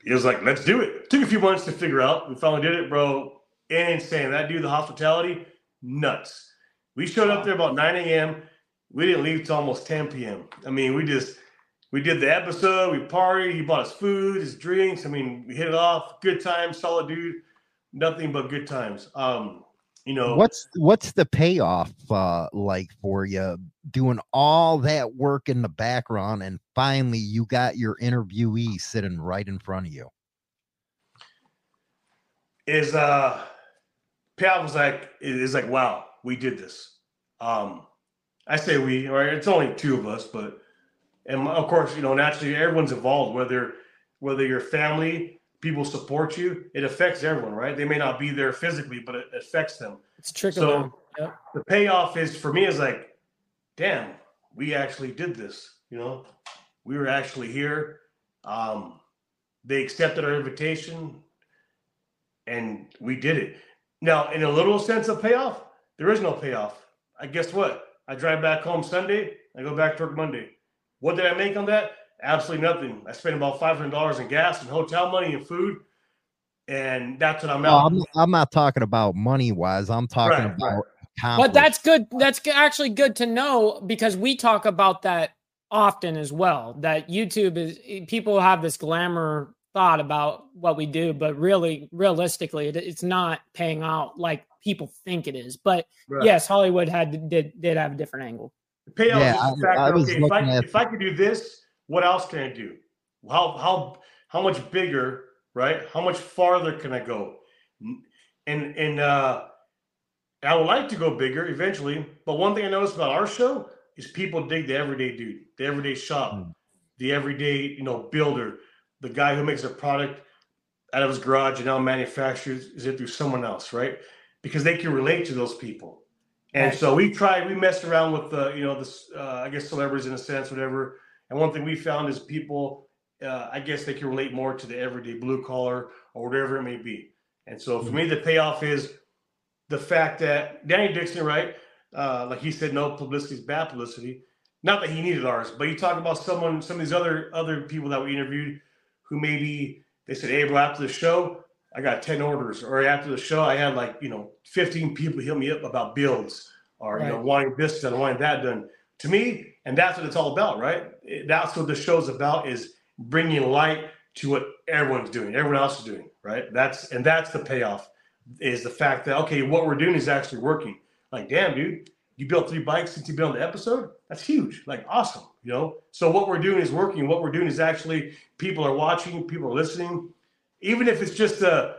He was like, let's do it. Took a few months to figure out. We finally did it, bro. And insane. That dude, the hospitality, nuts. We showed up there about 9 a.m. We didn't leave till almost 10 p.m. I mean, we just we did the episode, we partied, he bought us food, his drinks. I mean, we hit it off. Good times, solid dude. Nothing but good times. Um, you know, What's what's the payoff uh, like for you doing all that work in the background and finally you got your interviewee sitting right in front of you? is uh Pat was like is like, wow, we did this. Um I say we, right? It's only two of us, but and of course, you know, naturally everyone's involved, whether whether your family, people support you, it affects everyone, right? They may not be there physically, but it affects them. It's trickle So- down. Yep. The payoff is for me is like, damn, we actually did this, you know. We were actually here. Um, they accepted our invitation and we did it. Now, in a little sense of payoff, there is no payoff. I guess what? I drive back home Sunday, I go back to work Monday. What did I make on that? Absolutely nothing. I spent about five hundred dollars in gas and hotel money and food, and that's what I'm No, out. I'm, I'm not talking about money wise. I'm talking Right, about. But that's good. That's actually good to know because we talk about that often as well. That YouTube is eh, people have this glamour thought about what we do, but really, realistically, it, it's not paying out like people think it is. But Right. yes, Hollywood had did did have a different angle. The payoff Yeah, is I- the fact I was okay, if I, if I could do this, what else can I do? How how how much bigger, right? How much farther can I go? And and uh, I would like to go bigger eventually. But one thing I noticed about our show is people dig the everyday dude, the everyday shop, Mm. the everyday you know builder, the guy who makes a product out of his garage and now manufactures it through someone else, right? Because they can relate to those people. And so we tried, we messed around with the, you know, this, uh, I guess celebrities in a sense, whatever. And one thing we found is people, uh, I guess they can relate more to the everyday blue collar or whatever it may be. And so for me, the payoff is the fact that Danny Dixon, right? Uh, like he said, no publicity is bad publicity. Not that he needed ours, but you talk about someone, some of these other other people that we interviewed who maybe they said, "Hey, bro, after the show, I got ten orders," or after the show, I had like you know fifteen people hit me up about builds or you know wanting this done, wanting that done. To me, and that's what it's all about, right? That's what the show's about is bringing light to what everyone's doing, everyone else is doing, right? That's and that's the payoff is the fact that okay, what we're doing is actually working. Like, damn, dude, you built three bikes since you've been on the episode. That's huge. Like, awesome. You know. So what we're doing is working. What we're doing is actually people are watching, people are listening, even if it's just a,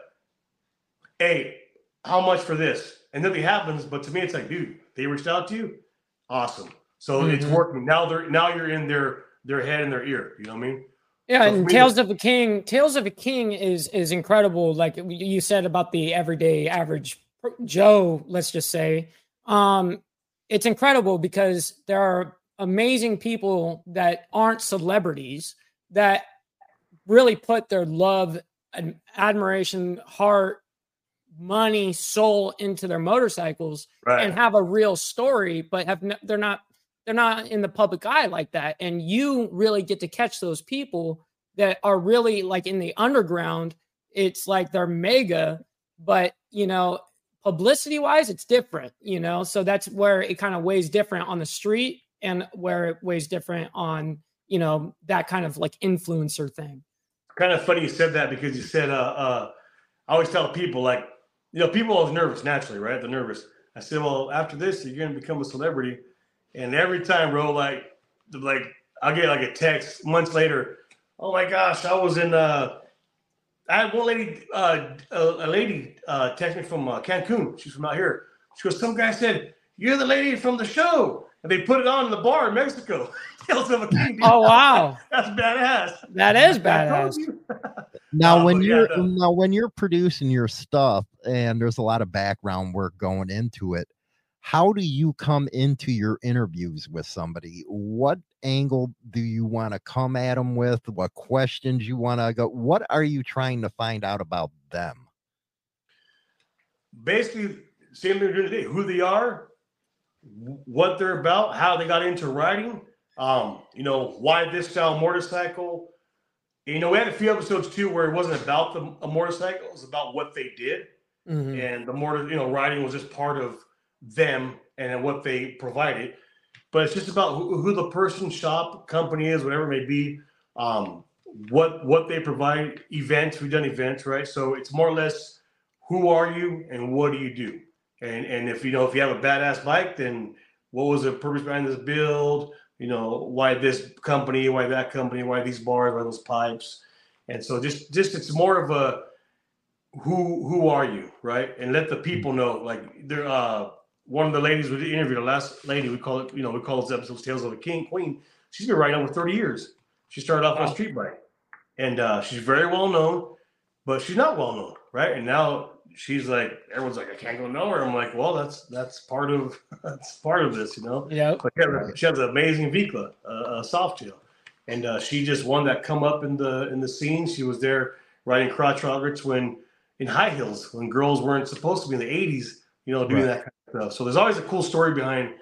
hey, how much for this? And nothing happens. But to me, it's like, dude, they reached out to you. Awesome. So it's Mhm. working. Now they're now you're in their their head and their ear. You know what I mean? Yeah, So and Tales of a King, Tales of a King is is incredible. Like you said about the everyday average Joe, let's just say, um, it's incredible because there are amazing people that aren't celebrities that really put their love and admiration, heart, money, soul into their motorcycles Right. and have a real story, but have n- they're not they're not in the public eye like that. And you really get to catch those people that are really like in the underground. It's like they're mega, but you know, publicity wise, it's different, you know. So that's where it kind of weighs different on the street and where it weighs different on, you know, that kind of like influencer thing. kind of funny you said that because you said uh uh I always tell people like you know people are nervous naturally right they're nervous I said well after this you're gonna become a celebrity and every time bro like like I'll get like a text months later oh my gosh I was in uh I had one lady uh a, a lady uh text me from uh, Cancun she's from out here she goes some guy said you're the lady from the show and they put it on in the bar in Mexico Tales of a King. Oh wow. that's badass That is badass. Now, Uh, when but yeah, you're the- now when you're producing your stuff, and there's a lot of background work going into it, how do you come into your interviews with somebody? What angle do you want to come at them with? What questions you want to go? What are you trying to find out about them? basically same thing today who they are what they're about how they got into riding um you know why this style motorcycle you know we had a few episodes too where it wasn't about the a motorcycle it was about what they did Mhm. and the motor you know riding was just part of them and what they provided. But it's just about who, who the person shop company is whatever it may be um what what they provide events we've done events right? So it's more or less who are you and what do you do? And and if you know if you have a badass bike then what was the purpose behind this build? You know why this company why that company why these bars why those pipes? And so just just it's more of a who who are you right? And let the people know like there uh one of the ladies we interviewed the last lady we call it you know we call this episodes tales of a king queen she's been riding over 30 years she started off on Wow. a street bike and uh she's very well known but she's not well known right and now she's like everyone's like i can't go nowhere i'm like well that's that's part of that's part of this you know but she has, she has an amazing Vikla, uh, a soft tail, and uh, she just won that come up in the in the scene. She was there riding crotch rockets when in high heels when girls weren't supposed to be in the '80s, you know, doing Right. that kind of stuff. So there's always a cool story behind. And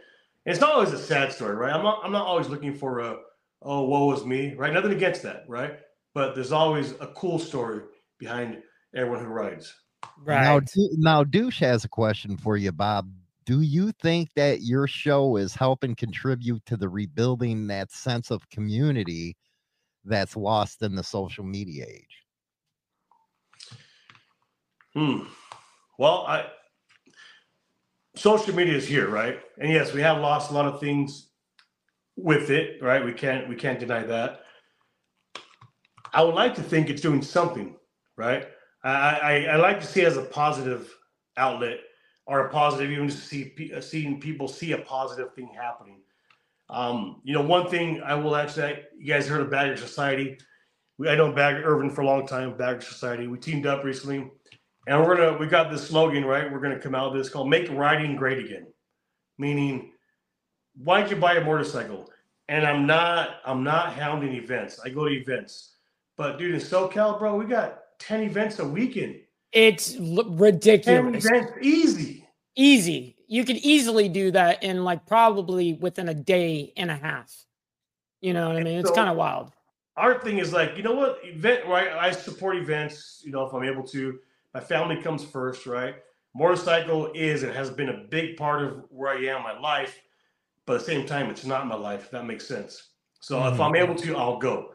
it's not always a sad story, right? I'm not I'm not always looking for a oh woe was me, right? Nothing against that, right? But there's always a cool story behind everyone who rides. Right. Now, now, Douche has a question for you, Bob. Do you think that your show is helping contribute to the rebuilding that sense of community that's lost in the social media age? Hmm. Well, I social media is here, right? And yes, we have lost a lot of things with it, right? We can't we can't deny that. I would like to think it's doing something, right? I I, I like to see it as a positive outlet or a positive, even to see uh, seeing people see a positive thing happening. Um, you know, one thing I will actually, you guys heard of Bagger Society. We, I know Bagger Irvin for a long time, Bagger Society. We teamed up recently and we're gonna we got this slogan, right? We're gonna come out with this called Make Riding Great Again. Meaning, why don't you buy a motorcycle? And I'm not I'm not hounding events. I go to events. But dude, in SoCal, bro, we got 10 events a weekend. It's l- 10 ridiculous. events easy. Easy. You could easily do that in like probably within a day and a half. You know what I mean? It's So- kind of wild. Our thing is like, you know what? Event right? I support events, you know, if I'm able to. My family comes first, right? Motorcycle is and has been a big part of where I am, my life. But at the same time, it's not my life, if that makes sense. So if Mhm. I'm able to, I'll go.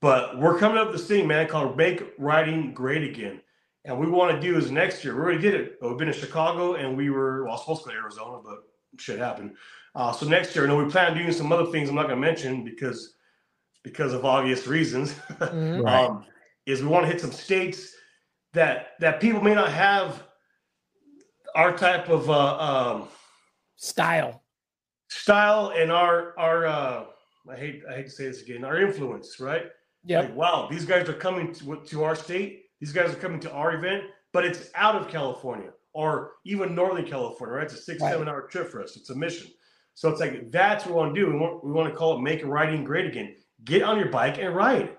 But we're coming up with this thing, man, called Make Riding Great Again. And we want to do is next year. We already did it. We've been in Chicago and we were well, I was supposed to go to Arizona, but shit happened. Uh, so next year, I know we plan on doing some other things I'm not gonna mention because because of obvious reasons. Mhm. Right. um, is we want to hit some states that that people may not have our type of uh, um, Style. style and our our uh, I hate I hate to say this again our influence right? Yep. like wow these guys are coming to, to our state. These guys are coming to our event but it's out of California or even Northern California right? It's a six Right. seven hour trip for us. It's a mission. So it's like that's what we want to do. We want we want to call it make riding great again. Get on your bike and ride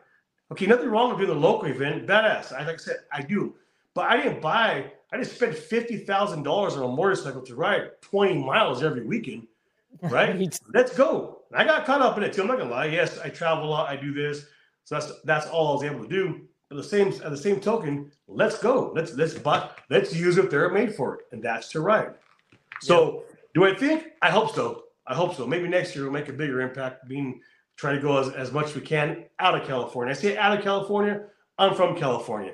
okay nothing wrong with doing a local event badass I like I said I do but I didn't buy. I just spent fifty thousand dollars on a motorcycle to ride twenty miles every weekend. Right? Let's go. And I got caught up in it too. I'm not gonna lie. Yes, I travel a lot. I do this. So that's that's all I was able to do. But the same at the same token, let's go. Let's let's buy. Let's use it. They're made for it, and that's to ride. So yeah. do I think? I hope so. I hope so. Maybe next year we'll make a bigger impact. Being trying to go as, as much as we can out of California. I say out of California. I'm from California.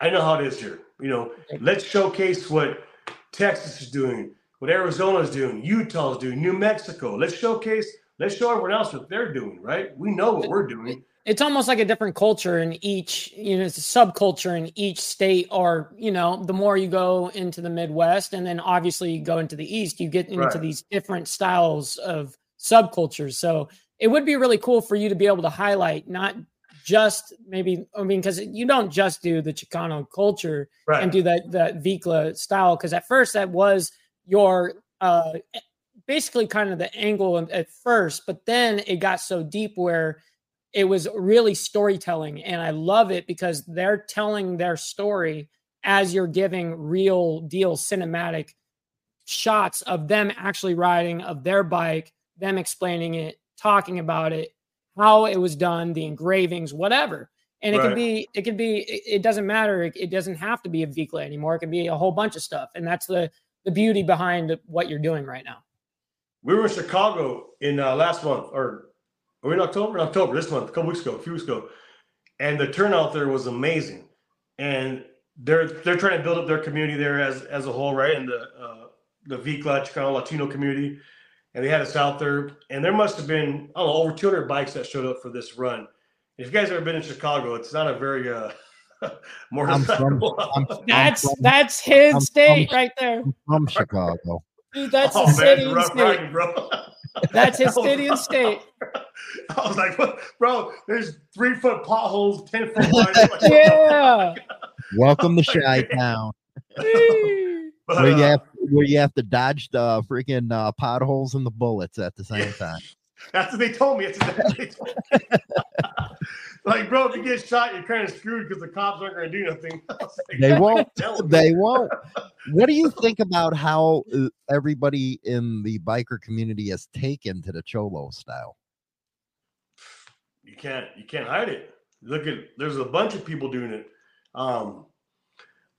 I know how it is here. You know, let's showcase what Texas is doing, what Arizona is doing, Utah is doing, New Mexico. Let's showcase. Let's show everyone else what they're doing. Right? We know what we're doing it's almost like a different culture in each you know it's a subculture in each state or you know the more you go into the midwest and then obviously you go into the east you get into right. these different styles of subcultures so it would be really cool for you to be able to highlight not just maybe i mean because you don't just do the chicano culture right. and do that that vikla style because at first that was your uh basically kind of the angle at first but then it got so deep where it was really storytelling and i love it because they're telling their story as you're giving real deal cinematic shots of them actually riding of their bike them explaining it talking about it how it was done the engravings whatever and it right. can be it can be it doesn't matter it, doesn't have to be a Vikla anymore it can be a whole bunch of stuff and that's the the beauty behind what you're doing right now we were in chicago in uh, last month or are we in October? In October, this month, a couple weeks ago, a few weeks ago. And the turnout there was amazing. And they're they're trying to build up their community there as as a whole, right? And the uh, the Vikla Chicano Latino community. And they had us out there. And there must have been, I don't know, over 200 bikes that showed up for this run. If you guys ever been in Chicago, it's not a very uh motorcycle. I'm from, I'm, that's I'm from, that's his state right there. I'm from Chicago. Dude, that's oh, a city man, state. Riding, bro. That's his city and state. I was like, bro, there's three foot potholes, 10 foot yeah. Welcome to Chi Town. where, you uh, have, where you have to dodge the freaking uh, potholes and the bullets at the same time. That's what they told me. They told me. like, bro, if you get shot, you're kind of screwed because the cops aren't going to do nothing. Like, they won't. They won't. What do you think about how uh, everybody in the biker community has taken to the cholo style? You can't. You can't hide it. Look at. There's a bunch of people doing it. Um,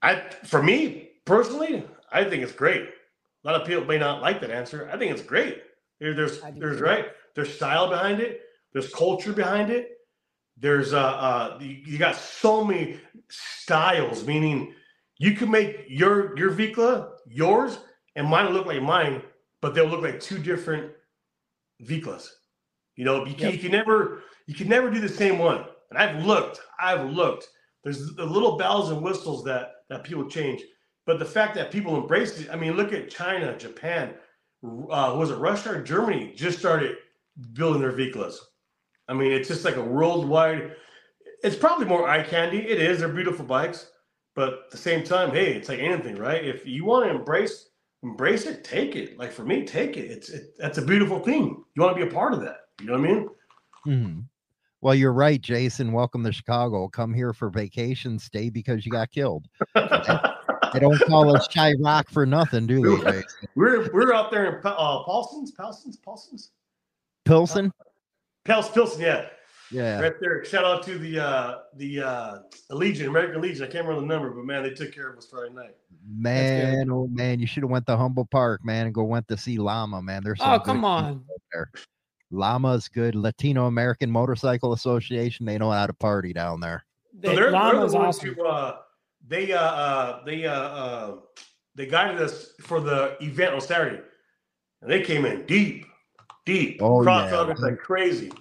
I, for me personally, I think it's great. A lot of people may not like that answer. I think it's great. There's, there's right. There's style behind it. There's culture behind it. There's uh, uh you got so many styles, meaning you can make your your Vikla yours and mine look like mine, but they'll look like two different Viklas. You know, you can, yep. you can never you can never do the same one. And I've looked, I've looked. There's the little bells and whistles that that people change, but the fact that people embrace it. I mean, look at China, Japan. Uh, was it Russia or Germany? Just started building their Viklas. I mean, it's just like a worldwide. It's probably more eye candy. It is. They're beautiful bikes, but at the same time, hey, it's like anything, right? If you want to embrace embrace it, take it. Like for me, take it. It's it, that's a beautiful thing. You want to be a part of that. You know what I mean? Mm-hmm. Well, you're right, Jason. Welcome to Chicago. Come here for vacation. Stay because you got killed. they don't call us Chiraq for nothing, do they? We're we're out there in uh, Paulson's, Paulson's, Paulson's, Pilsen. Pels Pilsen, yeah. Yeah. Right there. Shout out to the uh the uh Legion, American Legion. I can't remember the number, but man, they took care of us Friday night. Man, oh man, you should have went to Humboldt Park, man, and go went to see LAMA, man. There's oh come on. There. LAMA's good. Latino American Motorcycle Association. They know how to party down there. So they're, LAMA's they're the awesome. To, uh, they uh, uh they uh, uh they guided us for the event on Saturday, and they came in deep deep. Oh, Cross yeah. like crazy.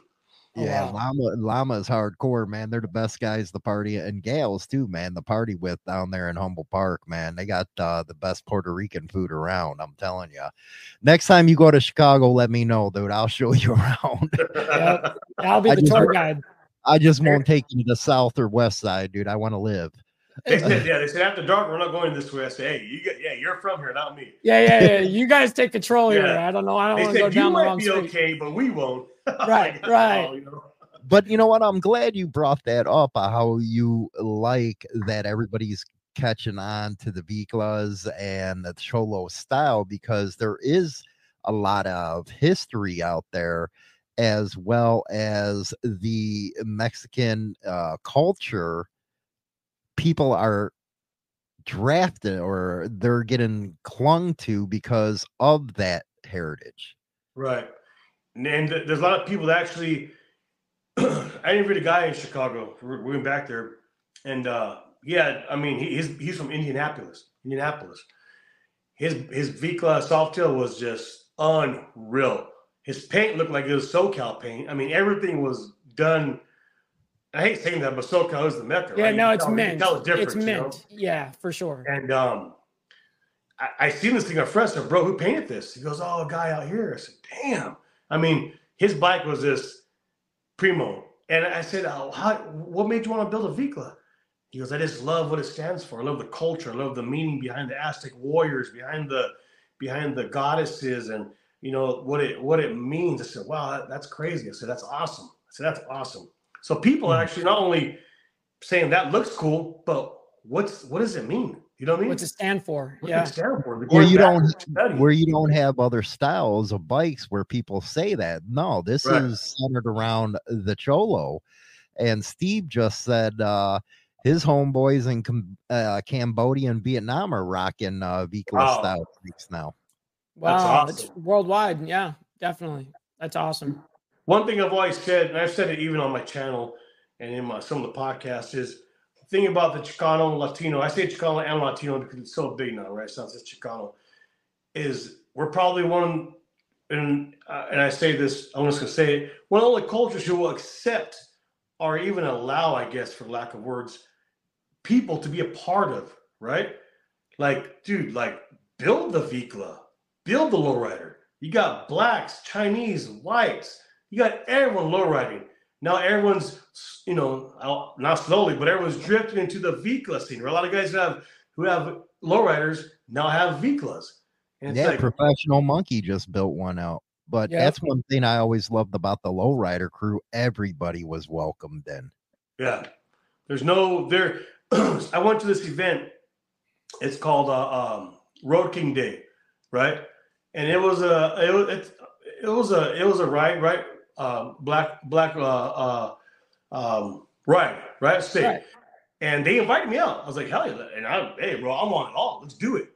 Yeah, oh, wow. LAMA LAMA is hardcore, man. They're the best guys the party and gals too, man. The party with down there in Humboldt Park, man. They got uh, the best Puerto Rican food around. I'm telling you. Next time you go to Chicago, let me know, dude. I'll show you around. yep. I'll be the tour guide. I just won't take you to the south or west side, dude. I want to live. They said, yeah, they said after dark, we're not going this way. I said, hey, you get, yeah, you're from here, not me. Yeah, yeah, yeah. You guys take control yeah. here. I don't know. I don't want to go down the wrong be street. okay, but we won't. right, like, right. Oh, you know? But you know what? I'm glad you brought that up. Uh, how you like that everybody's catching on to the Viklas and the Cholo style because there is a lot of history out there as well as the Mexican uh, culture. People are drafted or they're getting clung to because of that heritage. Right. And, there's a lot of people that actually, I interviewed a guy in Chicago. We went back there, and uh, yeah, I mean, he, he's he's from Indianapolis. Indianapolis. His his Vikla Softail was just unreal. His paint looked like it was SoCal paint. I mean, everything was done. I hate saying that, but SoCal is the mecca. Yeah, right? no, it's tell- mint. tell the It's difference, you know? Yeah, for sure. And um, I, I seen this thing at Fresno, bro. Who painted this? He goes, "Oh, a guy out here." I said, "Damn." I mean, his bike was this primo, and I said, "Oh, how? What made you want to build a Vikla?" He goes, "I just love what it stands for. I love the culture. I love the meaning behind the Aztec warriors, behind the behind the goddesses, and you know what it what it means." I said, "Wow, that, that's crazy." I said, "That's awesome." I said, "That's awesome." So people are actually not only saying that looks cool, but what's what does it mean? You know what I mean? What's it stand for? What Yeah. does it stand for? They're Where you back don't study. where you don't have other styles of bikes where people say that. No, this Right. is centered around the Cholo. And Steve just said uh his homeboys in Com- uh, Cambodia and Vietnam are rocking uh Vikla Wow. style bikes now. Wow. That's It's worldwide. Yeah, definitely. That's awesome. One thing I've always said, and I've said it even on my channel and in my some of the podcasts, is the thing about the Chicano and Latino. I say Chicano and Latino because it's so big now, right? It's not just Chicano. Is we're probably one, and uh, and I say this, I'm just gonna say it, one of the only cultures who will accept or even allow, I guess, for lack of words, people to be a part of, right? Like, dude, like build the Vikla, build the lowrider. You got blacks, Chinese, whites. You got everyone lowriding. Now everyone's, you know, not slowly, but everyone's drifting into the Vikla scene. Where a lot of guys who have who have lowriders now have Viklas. And yeah, like, professional monkey just built one out. But Yeah. that's one thing I always loved about the lowrider crew. Everybody was welcomed then. Yeah. There's no there. I went to this event. It's called uh, um, Road King Day, right? And it was a it was it, it was a it was a ride right uh, black black uh, uh, um, ride right state. Right. And they invited me out. I was like, hell yeah. And I, hey, bro, I'm on it all. Let's do it.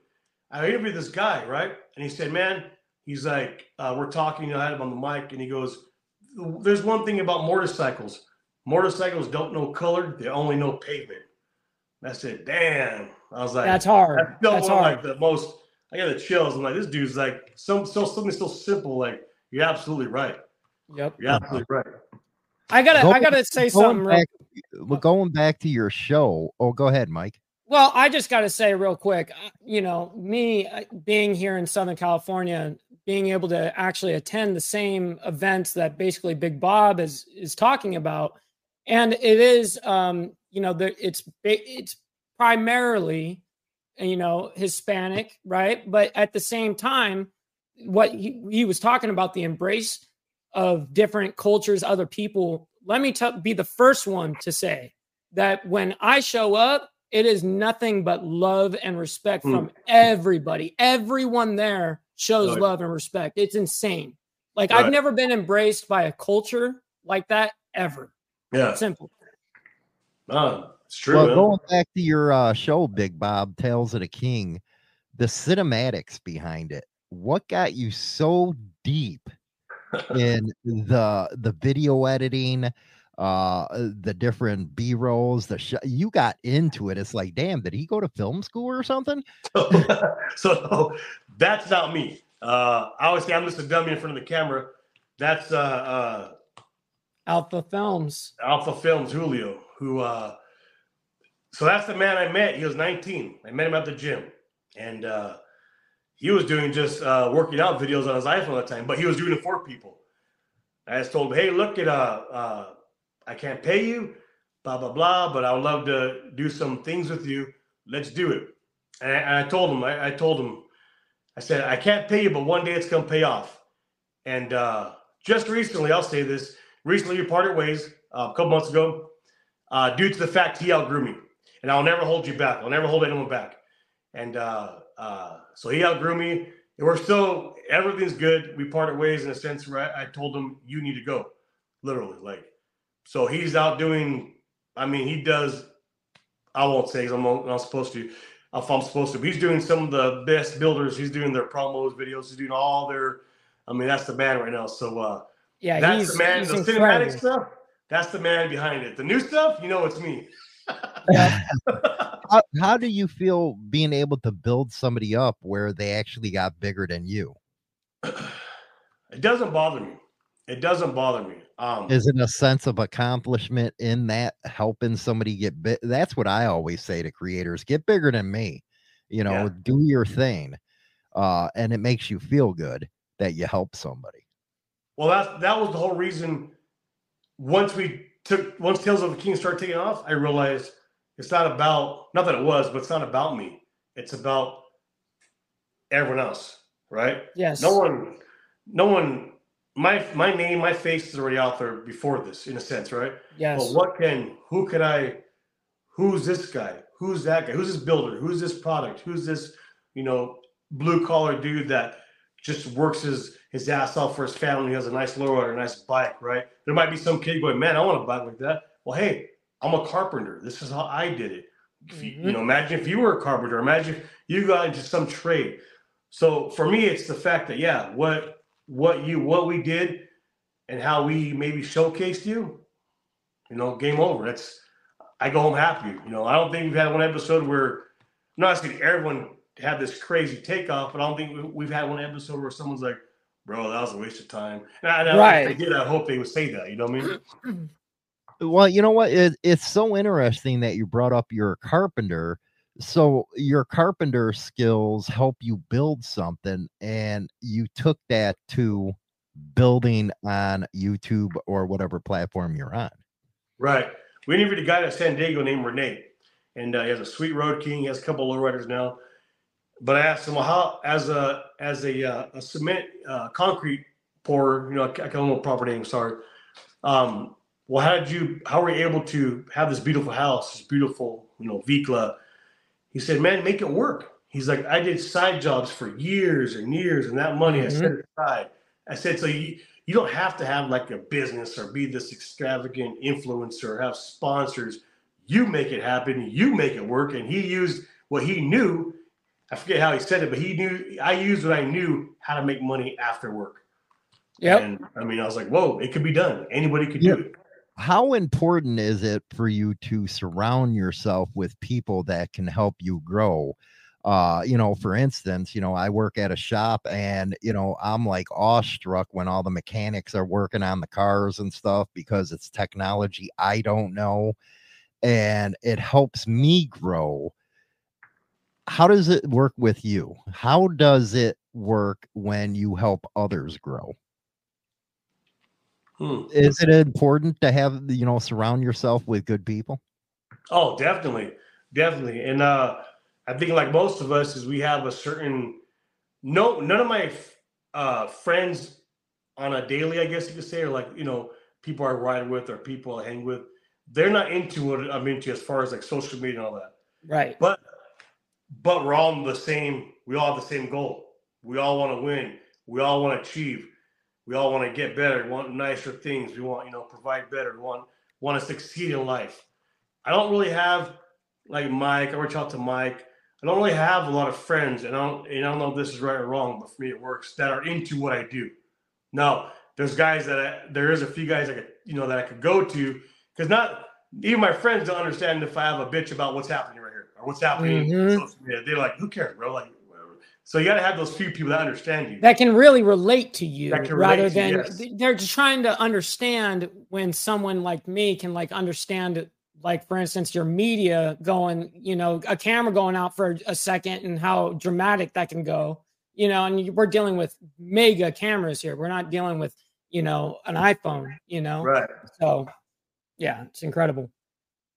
I interviewed this guy, right? And he said, man, he's like, uh, we're talking. You know, I had him on the mic, and he goes, there's one thing about motorcycles. Motorcycles don't know color; they only know pavement. And I said, "Damn!" I was like, That's hard. That's still That's one of, hard. like the most. I got the chills. I'm like, this dude's like some so something so simple. Like, you're absolutely right. Yep. You're absolutely right. I gotta Go- I gotta say something Going real back, going back to your show. Oh, go ahead, Mike. Well, I just got to say real quick, uh, you know, me uh, being here in Southern California, being able to actually attend the same events that basically Big Bob is is talking about, and it is, um, you know, there it's it's primarily, you know, Hispanic, right? But at the same time, what he, he was talking about the embrace of different cultures, other people. Let me tell, be the first one to say that when I show up, it is nothing but love and respect Mm. from everybody. Everyone there shows Oh, yeah. love and respect. It's insane. Like Right. I've never been embraced by a culture like that ever. Yeah, Simple. no, it's true. well, man. going back to your uh, show, Big Bob Tales of the King, the cinematics behind it. What got you so deep in the the video editing, uh, the different B rolls? The sh- you got into it. It's like, damn, did he go to film school or something? so, so that's not me. Uh, I always say I'm just a dummy in front of the camera. That's uh, uh, Alpha Films. Alpha Films Julio, who uh so that's the man I met. He was 19. I met him at the gym. And uh he was doing just uh working out videos on his iPhone at the time, but he was doing it for people. I just told him, hey, look at uh uh I can't pay you, blah blah blah, but I would love to do some things with you. Let's do it. And I, and I told him, I, I told him, I said, I can't pay you, but one day it's gonna pay off. And uh just recently, I'll say this recently we parted ways uh, a couple months ago uh, due to the fact he outgrew me. and I'll never hold you back. I'll never hold anyone back. And uh, so he outgrew me. And we're still everything's good. We parted ways in a sense where I, I told him you need to go, literally. Like, so he's out doing. I mean, he does. I won't say because I'm not supposed to. If I'm supposed to, but he's doing some of the best builders. He's doing their promos, videos. He's doing all their. I mean, that's the man right now. So uh, yeah, that's he's, the man. he's The incredible. cinematic stuff. That's the man behind it. The new stuff, you know, it's me. how, how do you feel being able to build somebody up where they actually got bigger than you? It doesn't bother me. It doesn't bother me. Um, Is it a sense of accomplishment in that helping somebody get big? That's what I always say to creators: get bigger than me. You know, Yeah. do your thing, uh, and it makes you feel good that you help somebody. Well, that that was the whole reason. Once we took, once Tales of the King started taking off, I realized it's not about not that it was, but it's not about me. It's about everyone else, right? Yes. No one, no one. My my name, my face is already out there before this, in a sense, right? Yes. But what can, who could I, who's this guy? Who's that guy? Who's this builder? Who's this product? Who's this, you know, blue collar dude that just works his, his ass off for his family, He has a nice lowrider, a nice bike, right? There might be some kid going, man, I want a bike like that. Well, hey, I'm a carpenter. This is how I did it. If you, you know, mm-hmm. imagine if you were a carpenter, imagine you got into some trade. So for me, it's the fact that, yeah, what, what you, what we did and how we maybe showcased you, you know, game over. That's I go home happy. You know, I don't think we've had one episode where I'm not asking everyone to have this crazy takeoff, but I don't think we- we've had one episode where someone's like, "Bro, that was a waste of time." And I, and I- Right. if they did, I hope they would say that. You know what I mean? Well, you know what? It, it's so interesting that you brought up you're carpenter. So your carpenter skills help you build something, and you took that to building on YouTube or whatever platform you're on. Right. We interviewed a guy at San Diego named Renee, and uh, he has a sweet Road King. He has a couple of lowriders now. But I asked him, well, how as a as a, uh, a cement uh, concrete pourer, you know, I can't remember proper name. Sorry. Um, well, how did you? How were you able to have this beautiful house, this beautiful, you know, Vikla? He said, man, make it work. He's like, I did side jobs for years and years, and that money I mm-hmm. set aside. I said, so you you don't have to have like a business or be this extravagant influencer or have sponsors. You make it happen. You make it work. And he used what he knew. I forget how he said it, but he knew I used what I knew how to make money after work. Yeah. And I mean, I was like, whoa, it could be done. Anybody could Yeah. do it. How important is it for you to surround yourself with people that can help you grow? Uh, you know, for instance, you know, I work at a shop and, you know, I'm like awestruck when all the mechanics are working on the cars and stuff because it's technology I don't know and it helps me grow. How does it work with you? How does it work when you help others grow? Hmm. Is it important to have, you know, surround yourself with good people? Oh, definitely, definitely. And uh, I think like most of us, is we have a certain no. None of my uh, friends on a daily, I guess you could say, or like you know, people I ride with or people I hang with, they're not into what I'm into as far as like social media and all that. Right. But but we're all the same. We all have the same goal. We all want to win. We all want to achieve. We all want to get better. We want nicer things. We want you know provide better. We want want to succeed in life. I don't really have like Mike. I reach out to Mike. I don't really have a lot of friends, and I don't and I don't know if this is right or wrong, but for me it works that are into what I do. Now there's guys that I, there is a few guys I could you know that I could go to because not even my friends don't understand if I have a bitch about what's happening right here or what's happening. Mhm. on social media. They're like, who cares, bro? Like. So you got to have those few people that understand you. that can really relate to you That can relate rather to you, than yes. they're just trying to understand when someone like me can like understand like for instance your media going you know a camera going out for a second and how dramatic that can go you know and we're dealing with mega cameras here we're not dealing with you know an iphone you know right. so yeah it's incredible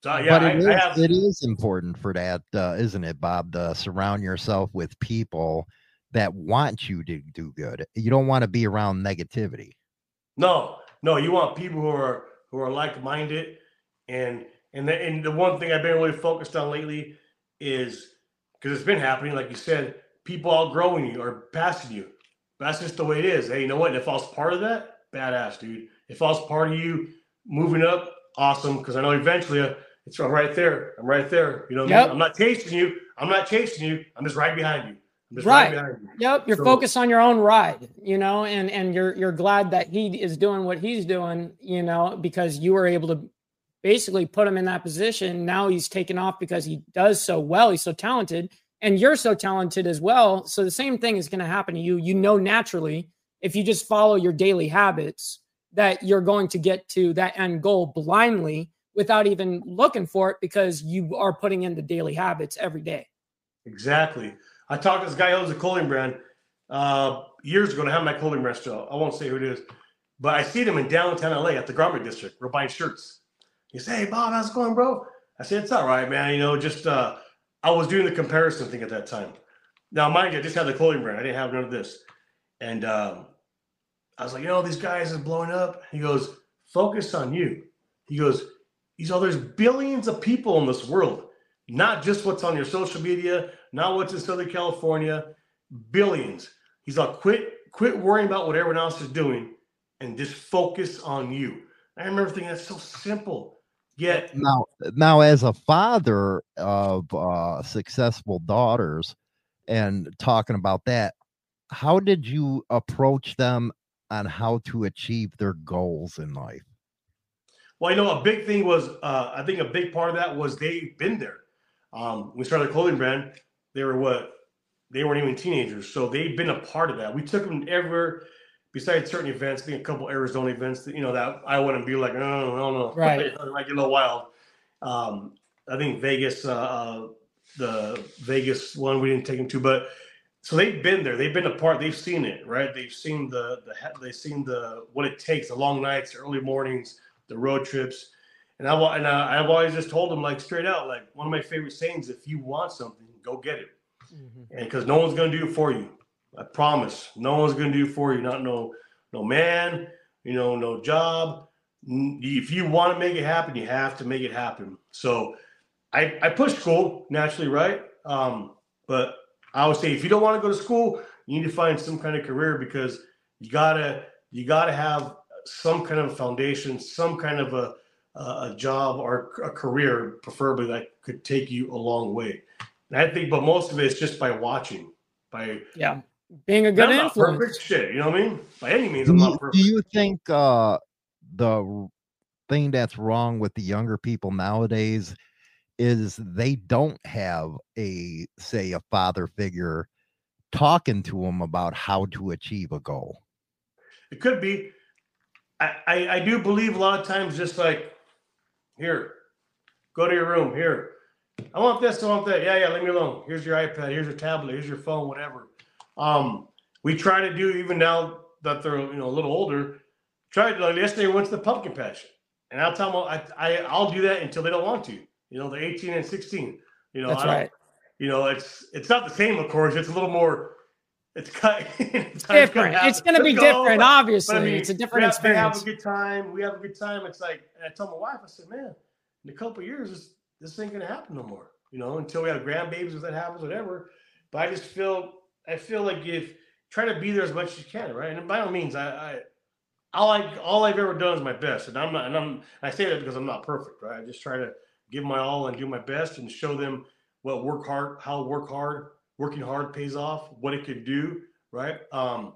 So yeah, but I, it is, I have. it is important for that, uh, isn't it, Bob? To surround yourself with people that want you to do good. You don't want to be around negativity. No, no, you want people who are who are like minded and And the, and the one thing I've been really focused on lately is because it's been happening, like you said, people outgrowing you or passing you. That's just the way it is. Hey, you know what? If I was part of that, badass, dude. If I was part of you moving up, awesome. Because I know eventually it's right there. I'm right there. You know, yep. I mean? I'm not chasing you. I'm not chasing you. I'm just right behind you. Right. right yep. You're so, focused on your own ride, you know, and and you're you're glad that he is doing what he's doing, you know, because you were able to basically put him in that position. Now he's taken off because he does so well. He's so talented, and you're so talented as well. So the same thing is going to happen to you. You know naturally if you just follow your daily habits that you're going to get to that end goal blindly without even looking for it because you are putting in the daily habits every day. Exactly. I talked to this guy who owns a clothing brand uh, years ago. I have my clothing brand still. I won't say who it is, but I see them in downtown LA at the Garment District. We're buying shirts. He say, "Hey Bob, how's it going, bro?" I said, "It's all right, man. You know, just uh, I was doing the comparison thing at that time. Now, mind you, I just had the clothing brand. I didn't have none of this, and um, I was like, you know, these guys are blowing up. He goes, focus on you. He goes, he's oh, there's billions of people in this world, not just what's on your social media, not what's in Southern California, billions. He's like, quit, quit worrying about what everyone else is doing and just focus on you. I remember thinking that's so simple. Yet now, now as a father of uh, successful daughters and talking about that, how did you approach them on how to achieve their goals in life? Well, you know, a big thing was, uh, I think a big part of that was they've been there. Um, we started a clothing brand. They were what? They weren't even teenagers, so they've been a part of that. We took them everywhere, besides certain events, I think a couple Arizona events. That, you know, that I wouldn't be like, oh no, no, no, no, right? like a little wild. Um, I think Vegas, uh, uh, the Vegas one, we didn't take them to, but so they've been there. They've been a part. They've seen it, right? They've seen the the they've seen the what it takes, the long nights, the early mornings, the road trips. And I and I, I've always just told them like straight out, like one of my favorite sayings: if you want something, go get it. Mm-hmm. And because no one's gonna do it for you, I promise. No one's gonna do it for you. Not no no man, you know, no job. If you want to make it happen, you have to make it happen. So I I push school naturally, right? Um, but I would say if you don't want to go to school, you need to find some kind of career because you gotta you gotta have some kind of foundation, some kind of a a job or a career, preferably that could take you a long way. And I think, but most of it is just by watching, by yeah, being a good influence. perfect shit, you know what I mean? By any means, I'm not perfect. Do you think uh, the thing that's wrong with the younger people nowadays is they don't have a say a father figure talking to them about how to achieve a goal it could be I, I, I do believe a lot of times just like here go to your room here i want this i want that yeah yeah leave me alone here's your ipad here's your tablet here's your phone whatever um we try to do even now that they're you know a little older try to like yesterday we went to the pumpkin patch and i'll tell them I, I i'll do that until they don't want to you know, they're 18 and 16. You know, that's right. You know, it's it's not the same, of course. It's a little more. It's, cut, it's different. It's going to be go, different. But, obviously, but I mean, it's a different we have, experience. We have a good time. We have a good time. It's like, and I told my wife, I said, man, in a couple years, this, this ain't going to happen no more. You know, until we have grandbabies, if that happens, whatever. But I just feel, I feel like if try to be there as much as you can, right? And by all means, I, I all I all I've ever done is my best, and I'm not, and I'm I say that because I'm not perfect, right? I just try to give my all and do my best and show them what work hard, how work hard, working hard pays off, what it can do, right? Um,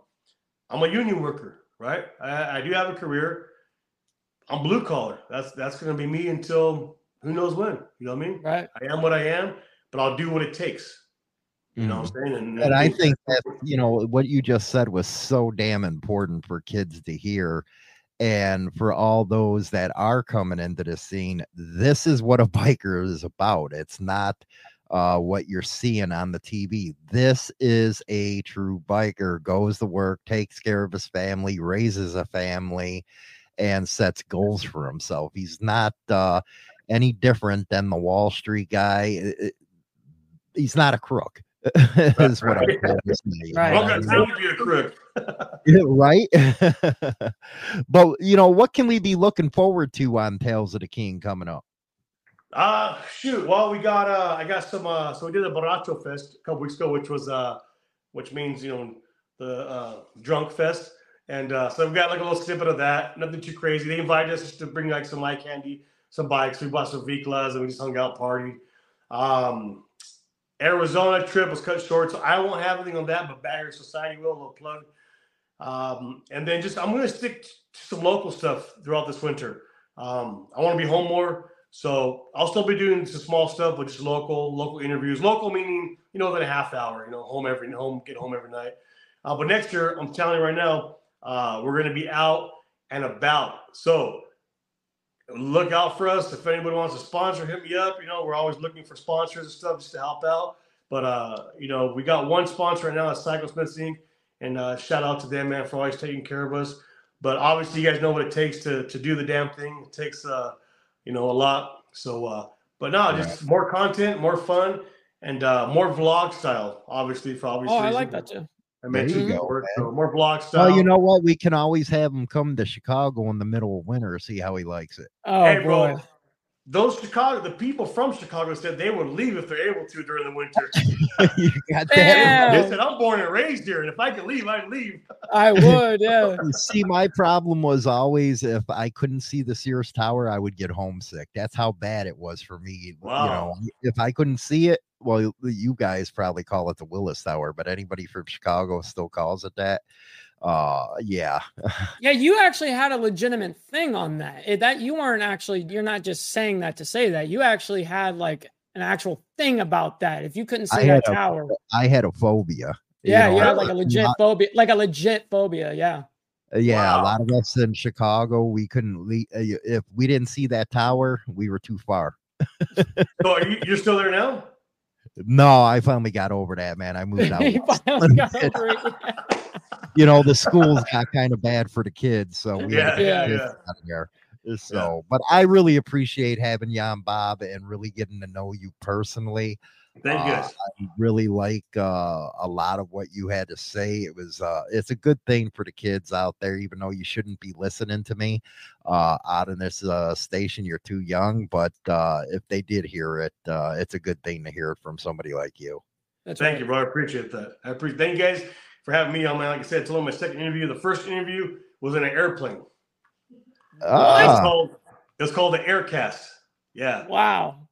I'm a union worker, right? I, I do have a career. I'm blue collar. That's that's going to be me until who knows when. You know what I mean? Right. I am what I am, but I'll do what it takes. You know what I'm mm. saying? And, and I think that you know what you just said was so damn important for kids to hear and for all those that are coming into the scene, this is what a biker is about. It's not uh, what you're seeing on the TV. This is a true biker, goes to work, takes care of his family, raises a family, and sets goals for himself. He's not uh, any different than the Wall Street guy. He's not a crook. is what I'm trying to say. Right. right? but you know, what can we be looking forward to on Tales of the King coming up? Uh shoot. Well, we got uh I got some uh so we did a Borracho Fest a couple weeks ago, which was uh which means you know the uh drunk fest. And uh so we got like a little snippet of that. Nothing too crazy. They invited us to bring like some light candy, some bikes. We bought some Viklas and we just hung out, party. Um Arizona trip was cut short, so I won't have anything on that, but Bagger Society will, a little plug. Um, and then just I'm gonna stick to some local stuff throughout this winter. Um, I want to be home more. So I'll still be doing some small stuff, but just local, local interviews. Local meaning, you know, within a half hour. You know, home every home, get home every night. Uh, but next year, I'm telling you right now, uh, we're going to be out and about. So look out for us. If anybody wants to sponsor, hit me up. You know, we're always looking for sponsors and stuff just to help out. But uh, you know, we got one sponsor right now, that's Cycle Smiths Inc. And uh, shout out to them, man, for always taking care of us. But obviously, you guys know what it takes to to do the damn thing. It takes uh, you know, a lot. So, uh, but no, just right. more content, more fun, and uh, more vlog style. Obviously, for obvious oh, reasons. I like that too. I mentioned you go, so more vlog style. Well, you know what? We can always have him come to Chicago in the middle of winter, see how he likes it. Oh hey, boy. Bro, those Chicago, the people from Chicago said they would leave if they're able to during the winter. you got that. They said, I'm born and raised here, and if I could leave, I'd leave. I would, yeah. see, my problem was always if I couldn't see the Sears Tower, I would get homesick. That's how bad it was for me. Wow. You know, if I couldn't see it, well, you guys probably call it the Willis Tower, but anybody from Chicago still calls it that uh yeah. Yeah you actually had a legitimate thing on that. It, that you weren't actually you're not just saying that to say that. You actually had like an actual thing about that. If you couldn't see that a, tower. I had a phobia yeah you, know, had like a legit not, phobia like a legit phobia yeah. Uh, yeah wow. a lot of us in chicago we couldn't leave uh, if we didn't see that tower we were too far. So are you, you're still there now no i finally got over that man i moved out you know, the schools got kind of bad for the kids, so we yeah, yeah, yeah. out there. Uh, so, yeah. but I really appreciate having you on, Bob, and really getting to know you personally. Thank uh, you. I really like uh, a lot of what you had to say. It was uh, it's a good thing for the kids out there, even though you shouldn't be listening to me uh, out in this uh, station. You're too young, but uh, if they did hear it, uh, it's a good thing to hear it from somebody like you. That's Thank right. you, bro. I appreciate that. I appreciate. Thank you guys for having me on. My, like I said, I told him my second interview. The first interview was in an airplane. Ah. It was called, it was called the Aircast. Yeah. Wow.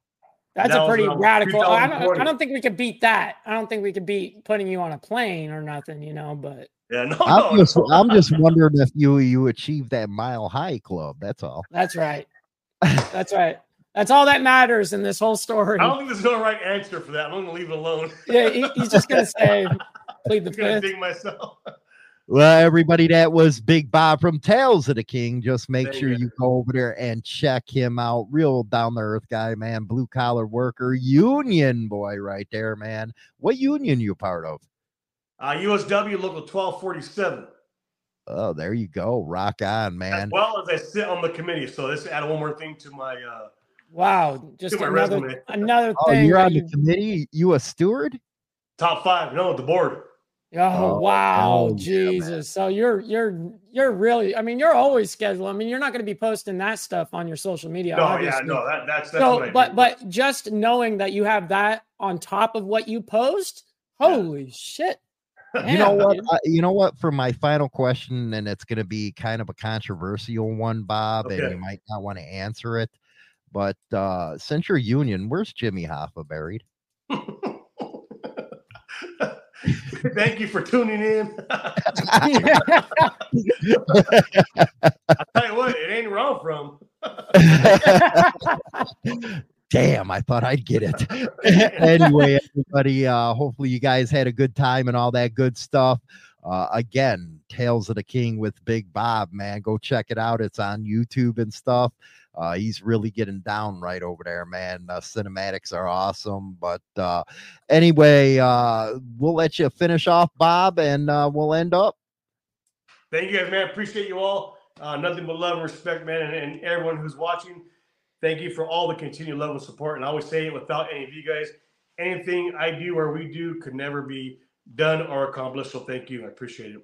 That's that a pretty radical. I don't, I don't think we could beat that. I don't think we could beat putting you on a plane or nothing, you know, but yeah, no, I'm, no, just, no. I'm just wondering if you you achieved that mile high club. That's all. That's right. That's right. That's all that matters in this whole story. I don't think there's no right answer for that. I'm going to leave it alone. yeah, he, he's just going to say plead the fifth. Dig myself. Well, everybody, that was Big Bob from Tales of the King. Just make Thank sure you. you go over there and check him out. Real down the earth guy, man. Blue collar worker, union boy, right there, man. What union you part of? Uh, USW Local 1247. Oh, there you go. Rock on, man. As well as I sit on the committee. So this add one more thing to my uh Wow, just another another oh, thing. You're on the you... committee. You a steward? Top five. No, the board. Oh, oh wow, oh, Jesus! Yeah, so you're you're you're really. I mean, you're always scheduled. I mean, you're not going to be posting that stuff on your social media. No, obviously. yeah, no, that, that's that's so. but but just knowing that you have that on top of what you post, holy yeah. shit! you know what? Uh, you know what? For my final question, and it's going to be kind of a controversial one, Bob, okay. and you might not want to answer it. But uh Central Union, where's Jimmy Hoffa buried? Thank you for tuning in. I tell you what, it ain't I'm from. Damn, I thought I'd get it. anyway, everybody, uh, hopefully you guys had a good time and all that good stuff. Uh, again, Tales of the King with Big Bob, man. Go check it out. It's on YouTube and stuff. Uh, he's really getting down right over there, man. Uh, cinematics are awesome. But uh, anyway, uh, we'll let you finish off, Bob, and uh, we'll end up. Thank you guys, man. Appreciate you all. Uh, nothing but love and respect, man, and, and everyone who's watching. Thank you for all the continued love and support. And I always say it without any of you guys, anything I do or we do could never be done or accomplished. So thank you. I appreciate it.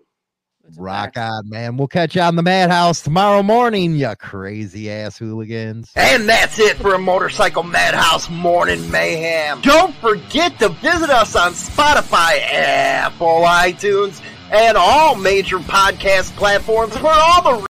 It's a Rock on, man. We'll catch you on the Madhouse tomorrow morning, you crazy ass hooligans. And that's it for a Motorcycle Madhouse Morning Mayhem. Don't forget to visit us on Spotify, Apple, iTunes, and all major podcast platforms for all the